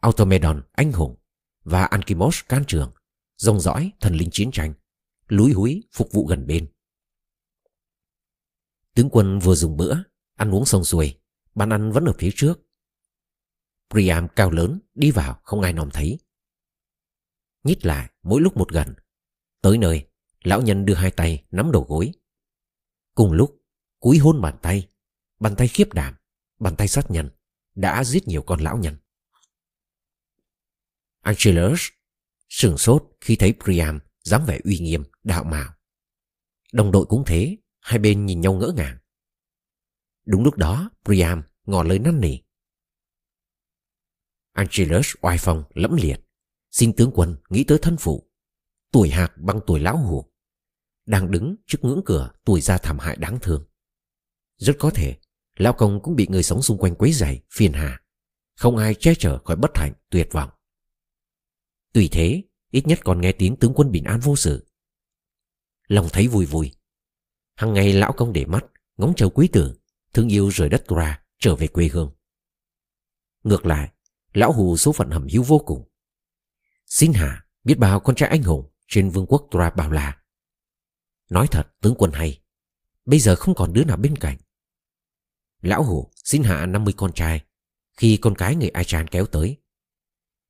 Automedon anh hùng và Ankimos can trường, dòng dõi thần linh chiến tranh, lúi húi phục vụ gần bên. Tướng quân vừa dùng bữa, ăn uống xong xuôi, bàn ăn vẫn ở phía trước. Priam cao lớn đi vào không ai nòm thấy. Nhít lại mỗi lúc một gần. Tới nơi, lão nhân đưa hai tay nắm đầu gối. Cùng lúc, cúi hôn bàn tay, bàn tay khiếp đảm, bàn tay sát nhân, đã giết nhiều con lão nhân. Angelus sừng sốt khi thấy Priam dáng vẻ uy nghiêm, đạo mạo. Đồng đội cũng thế, hai bên nhìn nhau ngỡ ngàng. Đúng lúc đó, Priam ngỏ lời năn nỉ. Angelus oai phong lẫm liệt, xin tướng quân nghĩ tới thân phụ, tuổi hạc bằng tuổi lão hủ, đang đứng trước ngưỡng cửa tuổi ra thảm hại đáng thương. Rất có thể, lão công cũng bị người sống xung quanh quấy rầy, phiền hà, không ai che chở khỏi bất hạnh, tuyệt vọng. Tùy thế, ít nhất còn nghe tiếng tướng quân bình an vô sự. Lòng thấy vui vui. Hằng ngày lão công để mắt, ngóng chờ quý tử, thương yêu rời đất ra, trở về quê hương. Ngược lại, lão hù số phận hầm hiu vô cùng. Xin hạ biết bao con trai anh hùng trên vương quốc Tra bao la. Nói thật tướng quân hay, bây giờ không còn đứa nào bên cạnh. Lão hù xin hạ 50 con trai, khi con cái người Achan kéo tới.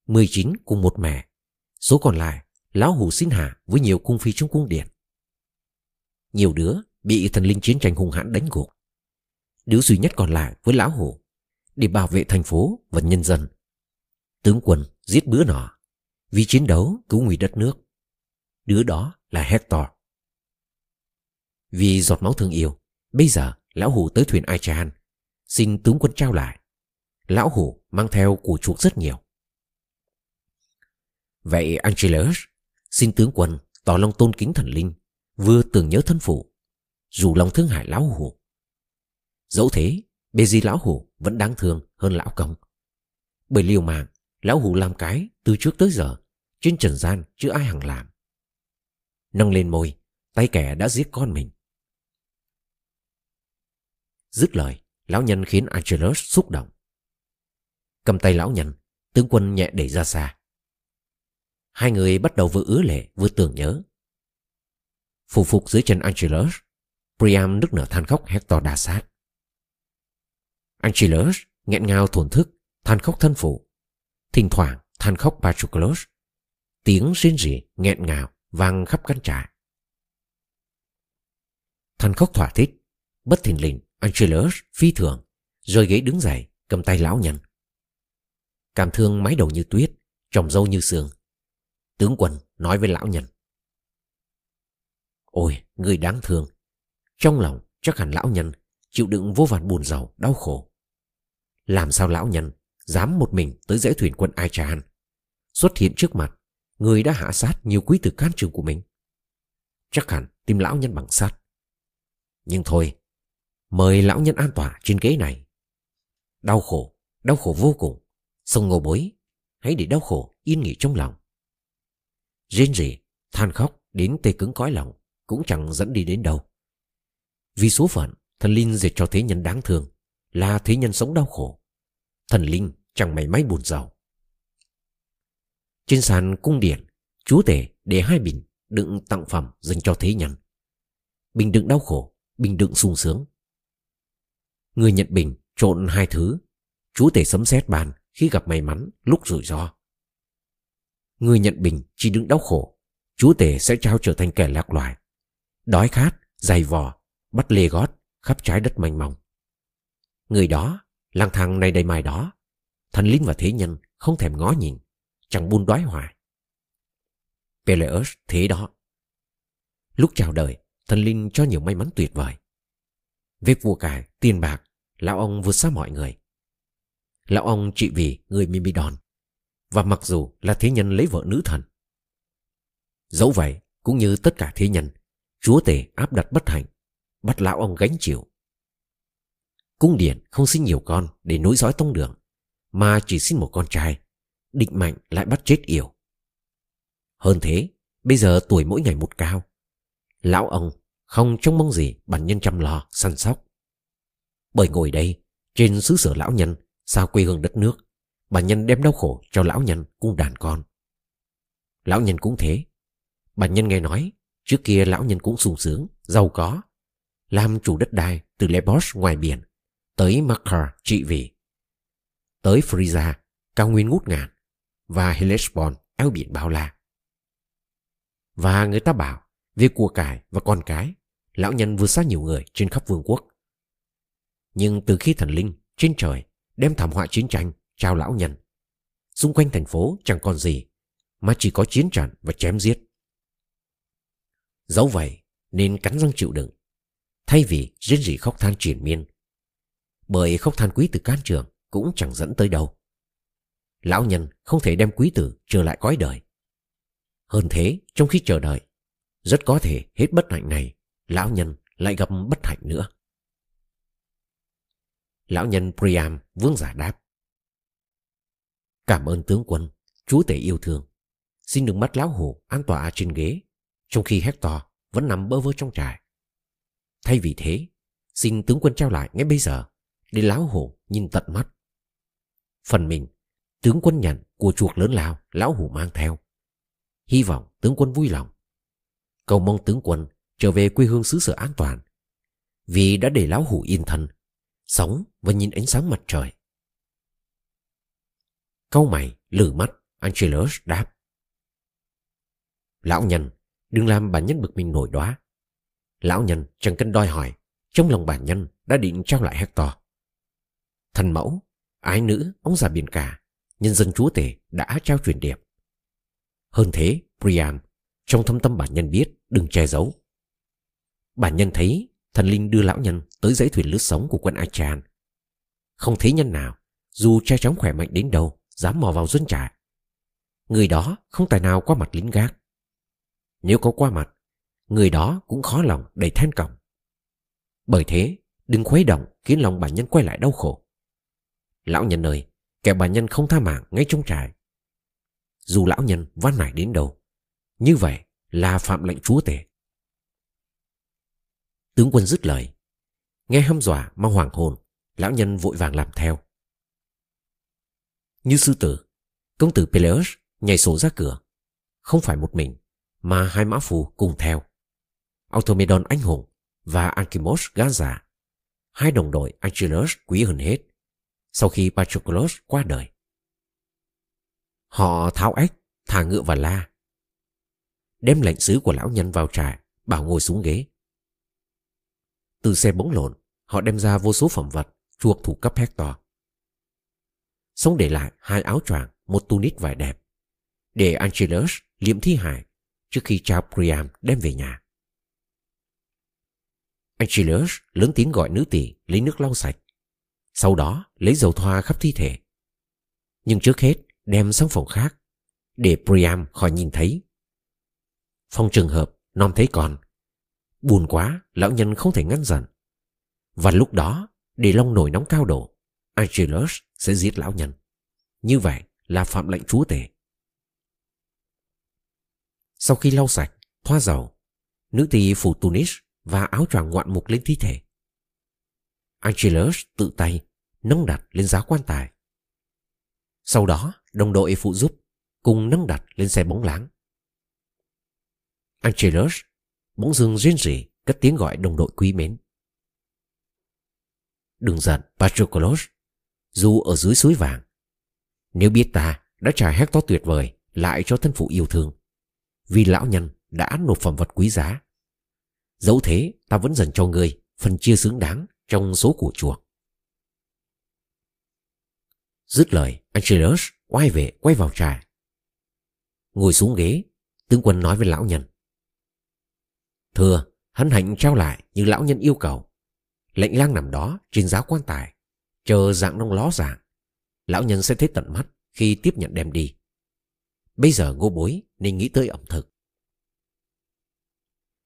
19 cùng một mẹ, số còn lại lão hù xin hạ với nhiều cung phi trong cung điện. Nhiều đứa bị thần linh chiến tranh hung hãn đánh gục. Đứa duy nhất còn lại với lão hù để bảo vệ thành phố và nhân dân Tướng quân giết bữa nọ vì chiến đấu cứu nguy đất nước. Đứa đó là Hector. Vì giọt máu thương yêu, bây giờ lão hủ tới thuyền Aichan, xin tướng quân trao lại. Lão hủ mang theo của chuộc rất nhiều. Vậy Angelus, xin tướng quân tỏ lòng tôn kính thần linh, vừa tưởng nhớ thân phụ, dù lòng thương hại lão hủ. Dẫu thế, bê di lão hủ vẫn đáng thương hơn lão công. Bởi liều mạng Lão hủ làm cái từ trước tới giờ, Trên trần gian chưa ai hằng làm. Nâng lên môi, Tay kẻ đã giết con mình. Dứt lời, Lão nhân khiến Angelus xúc động. Cầm tay lão nhân, Tướng quân nhẹ đẩy ra xa. Hai người bắt đầu vừa ứa lệ, vừa tưởng nhớ. Phù phục dưới chân Angelus Priam nức nở than khóc Hector đà sát. Angelus nghẹn ngào thổn thức, than khóc thân phụ. Thỉnh thoảng than khóc Patroclus Tiếng rên rỉ nghẹn ngào vang khắp căn trại Than khóc thỏa thích Bất thình lình Angelus phi thường rồi ghế đứng dậy cầm tay lão nhân. Cảm thương mái đầu như tuyết, trồng râu như sương. Tướng quân nói với lão nhân. Ôi, người đáng thương. Trong lòng chắc hẳn lão nhân chịu đựng vô vàn buồn giàu, đau khổ. Làm sao lão nhân dám một mình tới dãy thuyền quân Ai Chan, xuất hiện trước mặt, người đã hạ sát nhiều quý tử can trường của mình. Chắc hẳn tìm lão nhân bằng sắt Nhưng thôi, mời lão nhân an tỏa trên ghế này. Đau khổ, đau khổ vô cùng. Sông ngô bối, hãy để đau khổ yên nghỉ trong lòng. Rên rỉ, than khóc đến tê cứng cõi lòng cũng chẳng dẫn đi đến đâu. Vì số phận, thần linh dệt cho thế nhân đáng thương là thế nhân sống đau khổ. Thần linh chẳng mảy may buồn giàu. Trên sàn cung điện, chúa tể để hai bình đựng tặng phẩm dành cho thế nhân. Bình đựng đau khổ, bình đựng sung sướng. Người nhận bình trộn hai thứ, chúa tể sấm sét bàn khi gặp may mắn lúc rủi ro. Người nhận bình chỉ đựng đau khổ, chúa tể sẽ trao trở thành kẻ lạc loài. Đói khát, dày vò, bắt lê gót khắp trái đất mênh mông. Người đó, lang thang này đây mai đó, thần linh và thế nhân không thèm ngó nhìn, chẳng buôn đói hoài. Peleus thế đó. Lúc chào đời, thần linh cho nhiều may mắn tuyệt vời. Việc vua cải, tiền bạc, lão ông vượt xa mọi người. Lão ông trị vì người Mimidon, và mặc dù là thế nhân lấy vợ nữ thần. Dẫu vậy, cũng như tất cả thế nhân, chúa tể áp đặt bất hạnh, bắt lão ông gánh chịu. Cung điện không sinh nhiều con để nối dõi tông đường, mà chỉ sinh một con trai, định mạnh lại bắt chết yểu. Hơn thế, bây giờ tuổi mỗi ngày một cao. Lão ông không trông mong gì bản nhân chăm lo, săn sóc. Bởi ngồi đây, trên xứ sở lão nhân, sao quê hương đất nước, bản nhân đem đau khổ cho lão nhân cùng đàn con. Lão nhân cũng thế. Bản nhân nghe nói, trước kia lão nhân cũng sung sướng, giàu có. Làm chủ đất đai từ Lesbos ngoài biển, tới Makar trị vì. Tới Frisia, cao nguyên ngút ngàn, và Hellespont, eo biển bao la. Và người ta bảo Việc của cải và con cái Lão nhân vừa xa nhiều người trên khắp vương quốc Nhưng từ khi thần linh Trên trời đem thảm họa chiến tranh Trao lão nhân Xung quanh thành phố chẳng còn gì Mà chỉ có chiến trận và chém giết Dẫu vậy Nên cắn răng chịu đựng Thay vì rên rỉ khóc than triển miên Bởi khóc than quý từ can trường cũng chẳng dẫn tới đâu Lão nhân không thể đem quý tử trở lại cõi đời hơn thế, trong khi chờ đợi, rất có thể hết bất hạnh này, lão nhân lại gặp bất hạnh nữa. Lão nhân Priam vương giả đáp. Cảm ơn tướng quân, chúa tể yêu thương. Xin đừng bắt lão hổ an tỏa trên ghế, trong khi Hector vẫn nằm bơ vơ trong trại. Thay vì thế, xin tướng quân trao lại ngay bây giờ, để lão hổ nhìn tận mắt. Phần mình, tướng quân nhận của chuộc lớn lao lão hủ mang theo. Hy vọng tướng quân vui lòng. Cầu mong tướng quân trở về quê hương xứ sở an toàn. Vì đã để lão hủ yên thân Sống và nhìn ánh sáng mặt trời. Câu mày lử mắt Angelus đáp. Lão nhân Đừng làm bản nhân bực mình nổi đoá. Lão nhân chẳng cần đòi hỏi Trong lòng bản nhân đã định trao lại Hector. Thần mẫu Ái nữ Ông già biển cả Nhân dân chúa tể đã trao truyền điệp hơn thế, Priam, trong thâm tâm bản nhân biết, đừng che giấu. Bản nhân thấy thần linh đưa lão nhân tới dãy thuyền lướt sóng của quân Achan. Không thấy nhân nào, dù che chóng khỏe mạnh đến đâu, dám mò vào dân trại. Người đó không tài nào qua mặt lính gác. Nếu có qua mặt, người đó cũng khó lòng đầy than cổng. Bởi thế, đừng khuấy động khiến lòng bản nhân quay lại đau khổ. Lão nhân ơi, kẻ bà nhân không tha mạng ngay trong trại dù lão nhân van nải đến đâu. Như vậy là phạm lệnh chúa tể. Tướng quân dứt lời. Nghe hăm dọa mà hoàng hồn, lão nhân vội vàng làm theo. Như sư tử, công tử Peleus nhảy sổ ra cửa. Không phải một mình, mà hai mã phù cùng theo. Automedon anh hùng và Anchimos gan giả. Hai đồng đội Angelus quý hơn hết. Sau khi Patroclus qua đời. Họ tháo ếch, thả ngựa và la. Đem lệnh sứ của lão nhân vào trại, bảo ngồi xuống ghế. Từ xe bóng lộn, họ đem ra vô số phẩm vật chuộc thủ cấp Hector. Xong để lại hai áo choàng Một tunic vải đẹp Để Angelus liệm thi hài Trước khi cha Priam đem về nhà Angelus lớn tiếng gọi nữ tỷ lấy nước lau sạch sau đó, lấy dầu thoa khắp thi thể. Nhưng trước hết, đem sang phòng khác, Để Priam khỏi nhìn thấy. Phong trường hợp non thấy còn. Buồn quá, Lão nhân không thể ngăn dần Và lúc đó, Để long nổi nóng cao độ, Angelus sẽ giết lão nhân. Như vậy là phạm lệnh chúa tể. Sau khi lau sạch, Thoa dầu, Nữ tỳ phủ tunis Và áo choàng ngoạn mục lên thi thể. Angelus tự tay Nâng đặt lên giá quan tài Sau đó đồng đội phụ giúp Cùng nâng đặt lên xe bóng láng Angelus bỗng dưng rên rỉ cất tiếng gọi đồng đội quý mến. Đừng giận, Patroclus, dù ở dưới suối vàng. Nếu biết ta đã trả Hector tuyệt vời lại cho thân phụ yêu thương, vì lão nhân đã nộp phẩm vật quý giá. Dẫu thế, ta vẫn dành cho ngươi phần chia xứng đáng trong số của chùa. Dứt lời, Angelus quay về quay vào trà, Ngồi xuống ghế, tướng quân nói với lão nhân. Thưa, hân hạnh trao lại như lão nhân yêu cầu. Lệnh lang nằm đó trên giá quan tài, chờ dạng nông ló dạng. Lão nhân sẽ thấy tận mắt khi tiếp nhận đem đi. Bây giờ ngô bối nên nghĩ tới ẩm thực.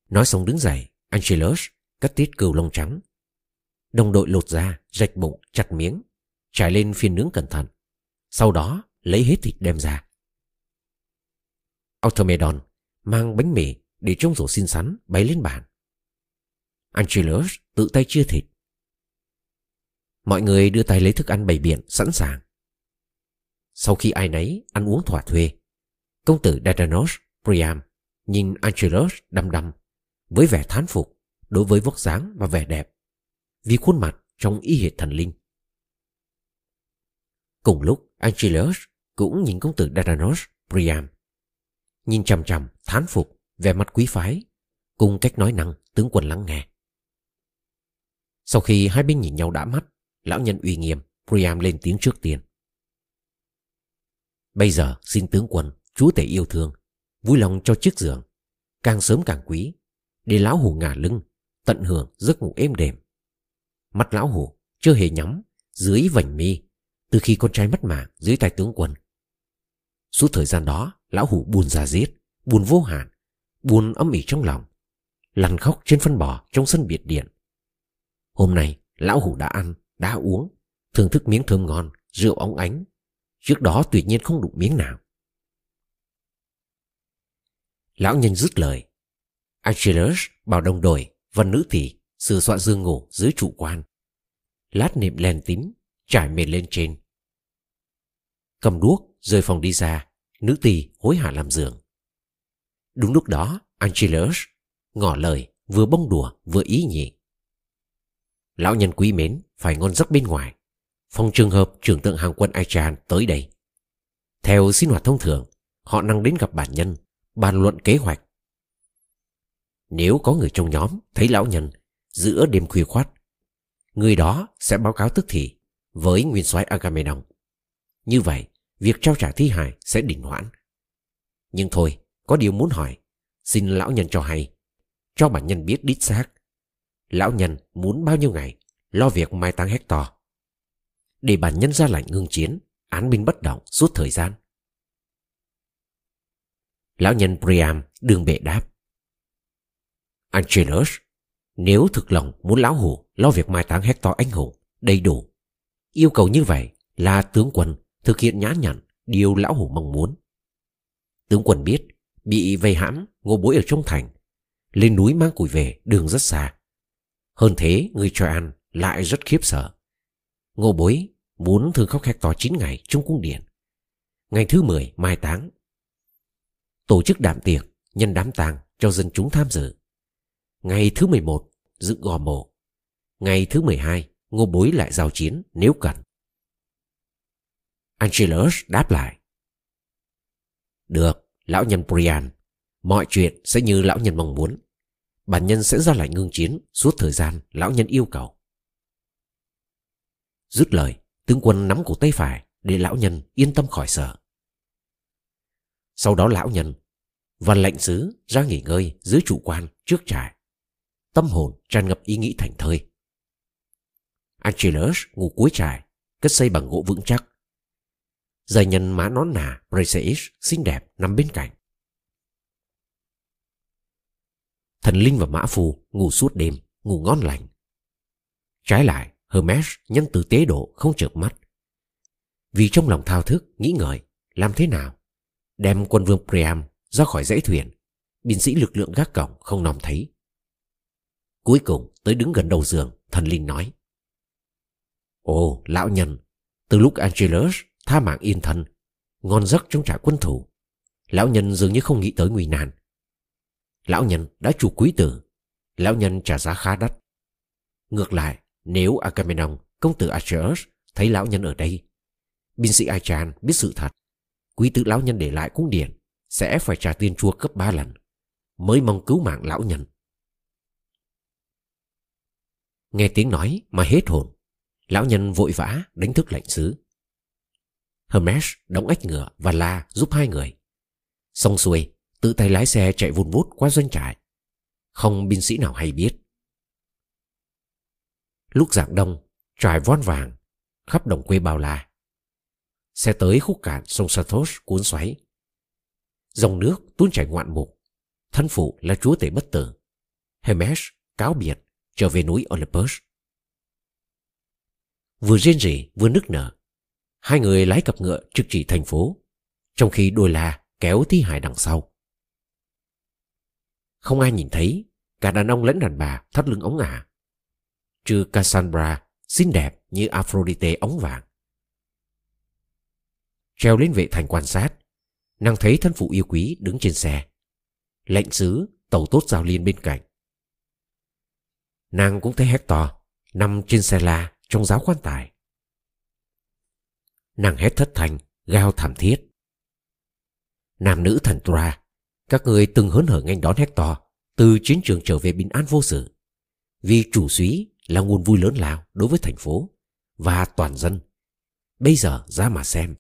Nói xong đứng dậy, Angelus cắt tiết cừu lông trắng. Đồng đội lột ra, rạch bụng, chặt miếng, trải lên phiên nướng cẩn thận. Sau đó lấy hết thịt đem ra. Automedon mang bánh mì để trong rổ xin sắn bày lên bàn. Angelus tự tay chia thịt. Mọi người đưa tay lấy thức ăn bày biện sẵn sàng. Sau khi ai nấy ăn uống thỏa thuê, công tử Dardanos Priam nhìn Angelus đăm đăm với vẻ thán phục đối với vóc dáng và vẻ đẹp vì khuôn mặt trong y hệt thần linh. Cùng lúc Angelus cũng nhìn công tử Dadanos Priam nhìn chằm chằm thán phục vẻ mặt quý phái, cùng cách nói năng tướng quân lắng nghe. Sau khi hai bên nhìn nhau đã mắt, lão nhân uy nghiêm, Priam lên tiếng trước tiên. Bây giờ xin tướng quân, chúa tể yêu thương, vui lòng cho chiếc giường, càng sớm càng quý, để lão hủ ngả lưng, tận hưởng giấc ngủ êm đềm. Mắt lão hủ chưa hề nhắm, dưới vành mi, từ khi con trai mất mạng dưới tay tướng quân. Suốt thời gian đó, lão hủ buồn ra giết, buồn vô hạn, buồn âm ỉ trong lòng lăn khóc trên phân bò trong sân biệt điện. Hôm nay lão hủ đã ăn đã uống thưởng thức miếng thơm ngon rượu óng ánh trước đó tuyệt nhiên không đủ miếng nào. Lão nhân dứt lời. Achilles bảo đồng đội và nữ tỷ sửa soạn giường ngủ dưới trụ quan lát nệm len tím trải mền lên trên cầm đuốc rời phòng đi ra nữ tỳ hối hả làm giường Đúng lúc đó, Angelus ngỏ lời vừa bông đùa vừa ý nhị. Lão nhân quý mến phải ngon giấc bên ngoài. Phòng trường hợp trưởng tượng hàng quân Aichan tới đây. Theo sinh hoạt thông thường, họ năng đến gặp bản nhân, bàn luận kế hoạch. Nếu có người trong nhóm thấy lão nhân giữa đêm khuya khoát, người đó sẽ báo cáo tức thì với nguyên soái Agamemnon. Như vậy, việc trao trả thi hài sẽ đình hoãn. Nhưng thôi, có điều muốn hỏi Xin lão nhân cho hay Cho bản nhân biết đích xác Lão nhân muốn bao nhiêu ngày Lo việc mai táng Hector Để bản nhân ra lệnh ngưng chiến Án binh bất động suốt thời gian Lão nhân Priam đương bệ đáp Angelus nếu thực lòng muốn lão hủ Lo việc mai táng Hector anh hùng Đầy đủ, Yêu cầu như vậy là tướng quân Thực hiện nhã nhặn Điều lão hủ mong muốn. Tướng quân biết Bị vây hãm Ngô bối ở trong thành, Lên núi mang củi về đường rất xa. Hơn thế, người cho ăn lại rất khiếp sợ. Ngô bối muốn thương khóc to 9 ngày trong cung điện. Ngày thứ 10 mai táng, Tổ chức đạm tiệc nhân đám tang cho dân chúng tham dự. Ngày thứ 11 dựng gò mộ Ngày thứ 12 ngô bối lại giao chiến, nếu cần. Angelus đáp lại. Được, Lão nhân Priam Mọi chuyện sẽ như lão nhân mong muốn. Bản nhân sẽ ra lệnh ngưng chiến, Suốt thời gian lão nhân yêu cầu. Dứt lời, Tướng quân nắm cổ tay phải để lão nhân yên tâm khỏi sợ. Sau đó lão nhân và lệnh sứ ra nghỉ ngơi dưới trụ quan trước trại. Tâm hồn tràn ngập ý nghĩ thành thơi. Angelus ngủ cuối trại, cất xây bằng gỗ vững chắc. Giày nhân má nón nà Briseis xinh đẹp nằm bên cạnh. Thần Linh và Mã Phù ngủ suốt đêm, ngủ ngon lành. Trái lại, Hermes nhân từ tế độ không chợp mắt. Vì trong lòng thao thức, nghĩ ngợi, làm thế nào? Đem quân vương Priam ra khỏi dãy thuyền, binh sĩ lực lượng gác cổng không nòm thấy. Cuối cùng tới đứng gần đầu giường, thần linh nói. Ồ, lão nhân, từ lúc Angelus tha mạng yên thân, ngon giấc trong trại quân thủ, lão nhân dường như không nghĩ tới nguy nan. Lão nhân đã chủ quý tử, lão nhân trả giá khá đắt. Ngược lại, nếu Agamemnon, công tử Achilles thấy lão nhân ở đây, binh sĩ Achan biết sự thật, quý tử lão nhân để lại cung điện sẽ phải trả tiền chua cấp ba lần mới mong cứu mạng lão nhân. Nghe tiếng nói mà hết hồn, lão nhân vội vã đánh thức lệnh sứ. Hermes đóng ếch ngựa và la giúp hai người. Xong xuôi, tự tay lái xe chạy vun vút qua doanh trại. Không binh sĩ nào hay biết. Lúc dạng đông, trải von vàng, khắp đồng quê bao la. Xe tới khúc cạn sông Sathos cuốn xoáy. Dòng nước tuôn chảy ngoạn mục. Thân phụ là chúa tể bất tử. Hermes cáo biệt trở về núi Olympus. Vừa rên rỉ vừa nức nở. Hai người lái cặp ngựa trực chỉ thành phố, trong khi đôi la kéo thi hài đằng sau. Không ai nhìn thấy, cả đàn ông lẫn đàn bà thắt lưng ống ả. Trừ Cassandra, xinh đẹp như Aphrodite ống vàng. Treo lên vệ thành quan sát, nàng thấy thân phụ yêu quý đứng trên xe. Lệnh sứ, tàu tốt giao liên bên cạnh. Nàng cũng thấy Hector nằm trên xe la trong giáo quan tài. Nàng hét thất thành, gao thảm thiết. Nam nữ thần Tra, các người từng hớn hở nghênh đón Hector từ chiến trường trở về bình an vô sự. Vì chủ suý là nguồn vui lớn lao đối với thành phố và toàn dân. Bây giờ ra mà xem.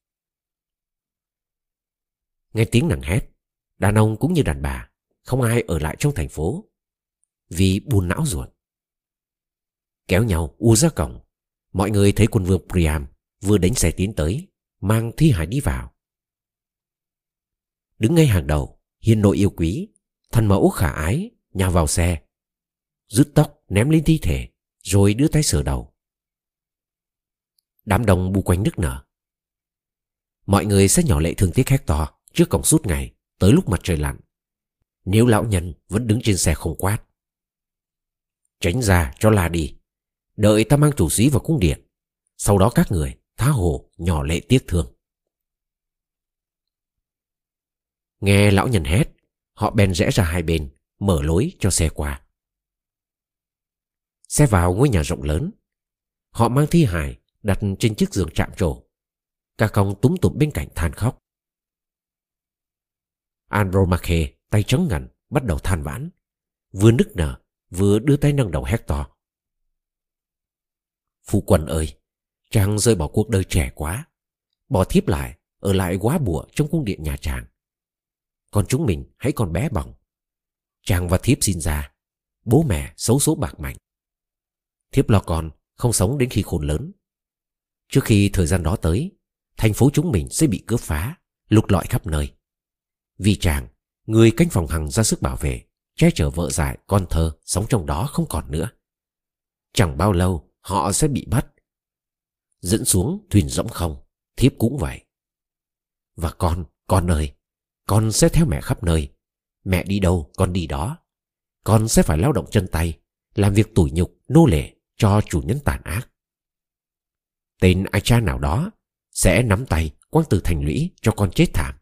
Nghe tiếng nàng hét, đàn ông cũng như đàn bà, không ai ở lại trong thành phố. Vì buồn não ruột. Kéo nhau u ra cổng, mọi người thấy quân vương Priam vừa đánh xe tiến tới, mang thi hải đi vào. Đứng ngay hàng đầu, hiền nội yêu quý, thần mẫu khả ái, nhào vào xe, rứt tóc ném lên thi thể, rồi đưa tay sửa đầu. Đám đông bu quanh nức nở. Mọi người sẽ nhỏ lệ thương tiếc Hector trước cổng suốt ngày, tới lúc mặt trời lặn. Nếu lão nhân vẫn đứng trên xe không quát. Tránh ra cho la đi. Đợi ta mang chủ sĩ vào cung điện. Sau đó các người tha hồ nhỏ lệ tiếc thương. Nghe lão nhân hét, họ bèn rẽ ra hai bên, mở lối cho xe qua. Xe vào ngôi nhà rộng lớn. Họ mang thi hài đặt trên chiếc giường chạm trổ. Ca công túm tụm bên cạnh than khóc. Andromache tay trắng ngần bắt đầu than vãn. Vừa nức nở, vừa đưa tay nâng đầu hét to. Phu quân ơi, chàng rơi bỏ cuộc đời trẻ quá. Bỏ thiếp lại, ở lại quá bùa trong cung điện nhà chàng. Còn chúng mình hãy còn bé bỏng. Chàng và thiếp xin ra, bố mẹ xấu số bạc mạnh. Thiếp lo con, không sống đến khi khôn lớn. Trước khi thời gian đó tới, thành phố chúng mình sẽ bị cướp phá, lục lọi khắp nơi. Vì chàng, người canh phòng hằng ra sức bảo vệ, che chở vợ dại, con thơ sống trong đó không còn nữa. Chẳng bao lâu họ sẽ bị bắt. Dẫn xuống thuyền rỗng không, thiếp cũng vậy. Và con, con ơi, con sẽ theo mẹ khắp nơi. Mẹ đi đâu, con đi đó. Con sẽ phải lao động chân tay, làm việc tủi nhục, nô lệ cho chủ nhân tàn ác. Tên ai cha nào đó sẽ nắm tay quăng từ thành lũy cho con chết thảm.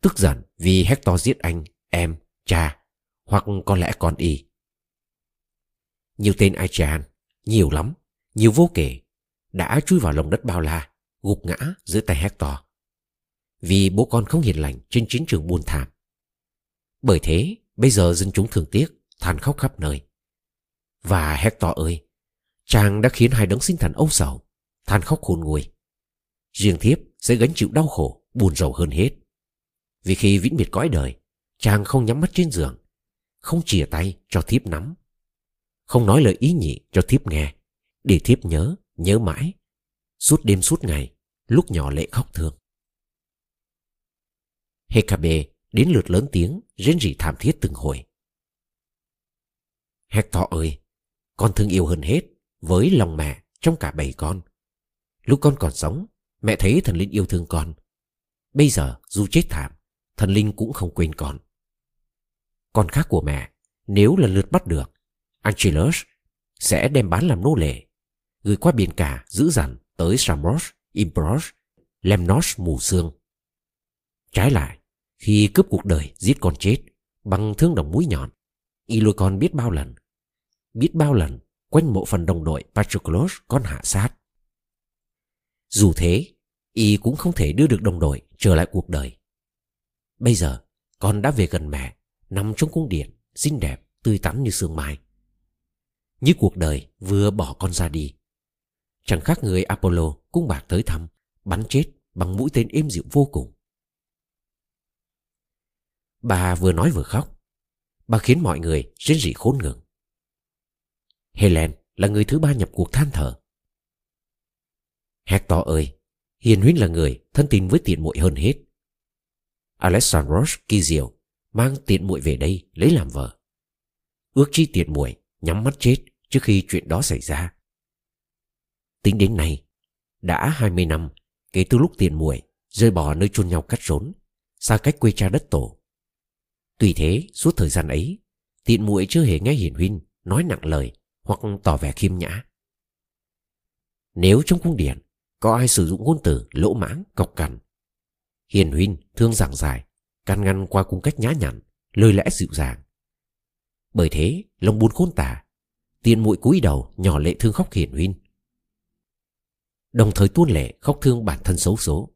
Tức giận vì Hector giết anh, em, cha, hoặc có lẽ con y. Nhiều tên Aichan, nhiều lắm, nhiều vô kể, đã chui vào lòng đất bao la, gục ngã dưới tay Hector. Vì bố con không hiền lành trên chiến trường buồn thảm. Bởi thế, bây giờ dân chúng thường tiếc, than khóc khắp nơi. Và Hector ơi, chàng đã khiến hai đấng sinh thần âu sầu, than khóc khôn nguôi. Riêng thiếp sẽ gánh chịu đau khổ, buồn rầu hơn hết. Vì khi vĩnh biệt cõi đời, chàng không nhắm mắt trên giường, không chìa tay cho thiếp nắm, không nói lời ý nhị cho thiếp nghe, để thiếp nhớ, nhớ mãi, suốt đêm suốt ngày, lúc nhỏ lệ khóc thương. Hekabe đến lượt lớn tiếng, rên rỉ thảm thiết từng hồi. Hector ơi, con thương yêu hơn hết, với lòng mẹ trong cả bảy con. Lúc con còn sống, mẹ thấy thần linh yêu thương con. Bây giờ, dù chết thảm, thần linh cũng không quên con. Con khác của mẹ, nếu lần lượt bắt được, Angelus sẽ đem bán làm nô lệ, gửi qua biển cả giữ dằn tới Samos, Imbros, Lemnos mù xương. Trái lại, khi cướp cuộc đời giết con chết bằng thương đồng mũi nhọn, y biết bao lần, biết bao lần quanh mộ phần đồng đội Patroclus con hạ sát. Dù thế, y cũng không thể đưa được đồng đội trở lại cuộc đời. Bây giờ, con đã về gần mẹ, nằm trong cung điện, xinh đẹp, tươi tắn như sương mai. Như cuộc đời vừa bỏ con ra đi. Chẳng khác người Apollo cũng bạc tới thăm, bắn chết bằng mũi tên êm dịu vô cùng. Bà vừa nói vừa khóc. Bà khiến mọi người rên rỉ khốn ngừng. Helen là người thứ ba nhập cuộc than thở. Hector ơi, Hiền Huynh là người thân tin với tiện muội hơn hết. Alexandros kỳ diệu mang tiện muội về đây lấy làm vợ. Ước chi tiện muội nhắm mắt chết trước khi chuyện đó xảy ra. Tính đến nay, đã 20 năm kể từ lúc tiện muội rơi bỏ nơi chôn nhau cắt rốn, xa cách quê cha đất tổ. Tuy thế, suốt thời gian ấy, tiện muội chưa hề nghe Hiền Huynh nói nặng lời hoặc tỏ vẻ khiêm nhã. Nếu trong cung điện có ai sử dụng ngôn từ lỗ mãng, cọc cằn, Hiền Huynh thương giảng dài, can ngăn qua cung cách nhã nhặn, lời lẽ dịu dàng. Bởi thế, lòng buồn khôn tả, tiền muội cúi đầu nhỏ lệ thương khóc Hiền Huynh. Đồng thời tuôn lệ khóc thương bản thân xấu số.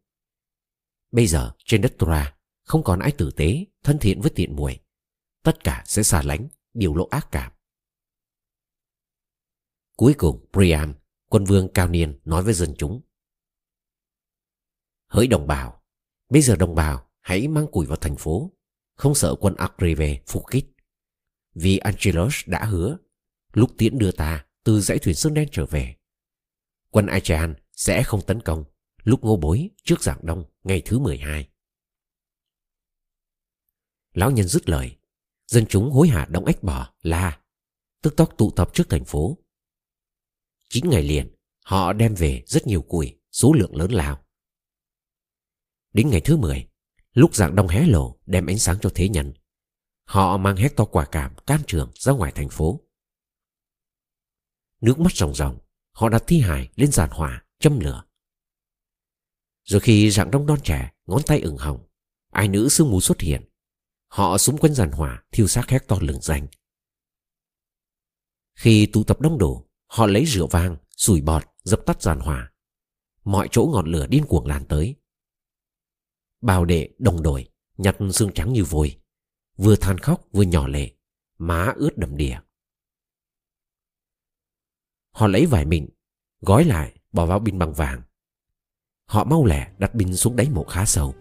Bây giờ trên đất Tura không còn ai tử tế, thân thiện với tiện muội, tất cả sẽ xa lánh, biểu lộ ác cảm. Cuối cùng, Priam, quân vương cao niên nói với dân chúng. Hỡi đồng bào, bây giờ đồng bào hãy mang củi vào thành phố, không sợ quân Agrive phục kích. Vì Angelos đã hứa, lúc tiễn đưa ta từ dãy thuyền sơn đen trở về. Quân Achean sẽ không tấn công lúc ngô bối trước giảng đông ngày thứ 12. Lão nhân dứt lời, dân chúng hối hả đóng ếch bò, la, tức tốc tụ tập trước thành phố. Chín ngày liền, họ đem về rất nhiều củi, số lượng lớn lao. Đến ngày thứ 10, lúc dạng đông hé lộ đem ánh sáng cho thế nhân, họ mang hết to quả cảm can trường ra ngoài thành phố. Nước mắt ròng ròng, họ đặt thi hài lên giàn hỏa, châm lửa. Rồi khi dạng đông non trẻ, ngón tay ửng hồng, ai nữ sương mù xuất hiện, họ xung quanh giàn hỏa thiêu xác hét to lừng danh. Khi tụ tập đông đủ, họ lấy rượu vang, sủi bọt, dập tắt giàn hỏa. Mọi chỗ ngọn lửa điên cuồng lan tới. Bào đệ đồng đội, nhặt xương trắng như vôi, vừa than khóc vừa nhỏ lệ, má ướt đầm đìa. Họ lấy vải mịn, gói lại, bỏ vào bình bằng vàng. Họ mau lẻ đặt bình xuống đáy mộ khá sâu.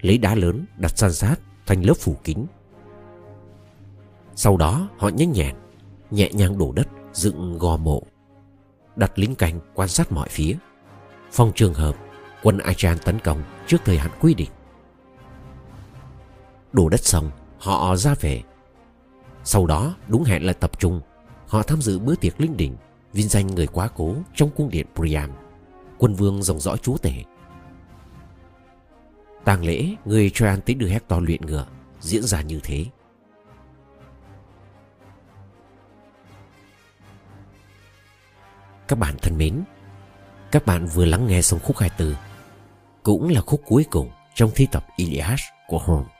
Lấy đá lớn đặt san sát thành lớp phủ kín. Sau đó họ nhanh nhẹn, nhẹ nhàng đổ đất dựng gò mộ. Đặt lính canh quan sát mọi phía. Phòng trường hợp quân Achan tấn công trước thời hạn quy định. Đổ đất xong, họ ra về. Sau đó đúng hẹn là tập trung, họ tham dự bữa tiệc linh đình vinh danh người quá cố trong cung điện Priam, quân vương dòng dõi chúa tể. tang lễ người Troyan tính đưa Hector luyện ngựa diễn ra như thế. Các bạn thân mến, các bạn vừa lắng nghe xong khúc 24, cũng là khúc cuối cùng trong thi tập Iliad của Holmes.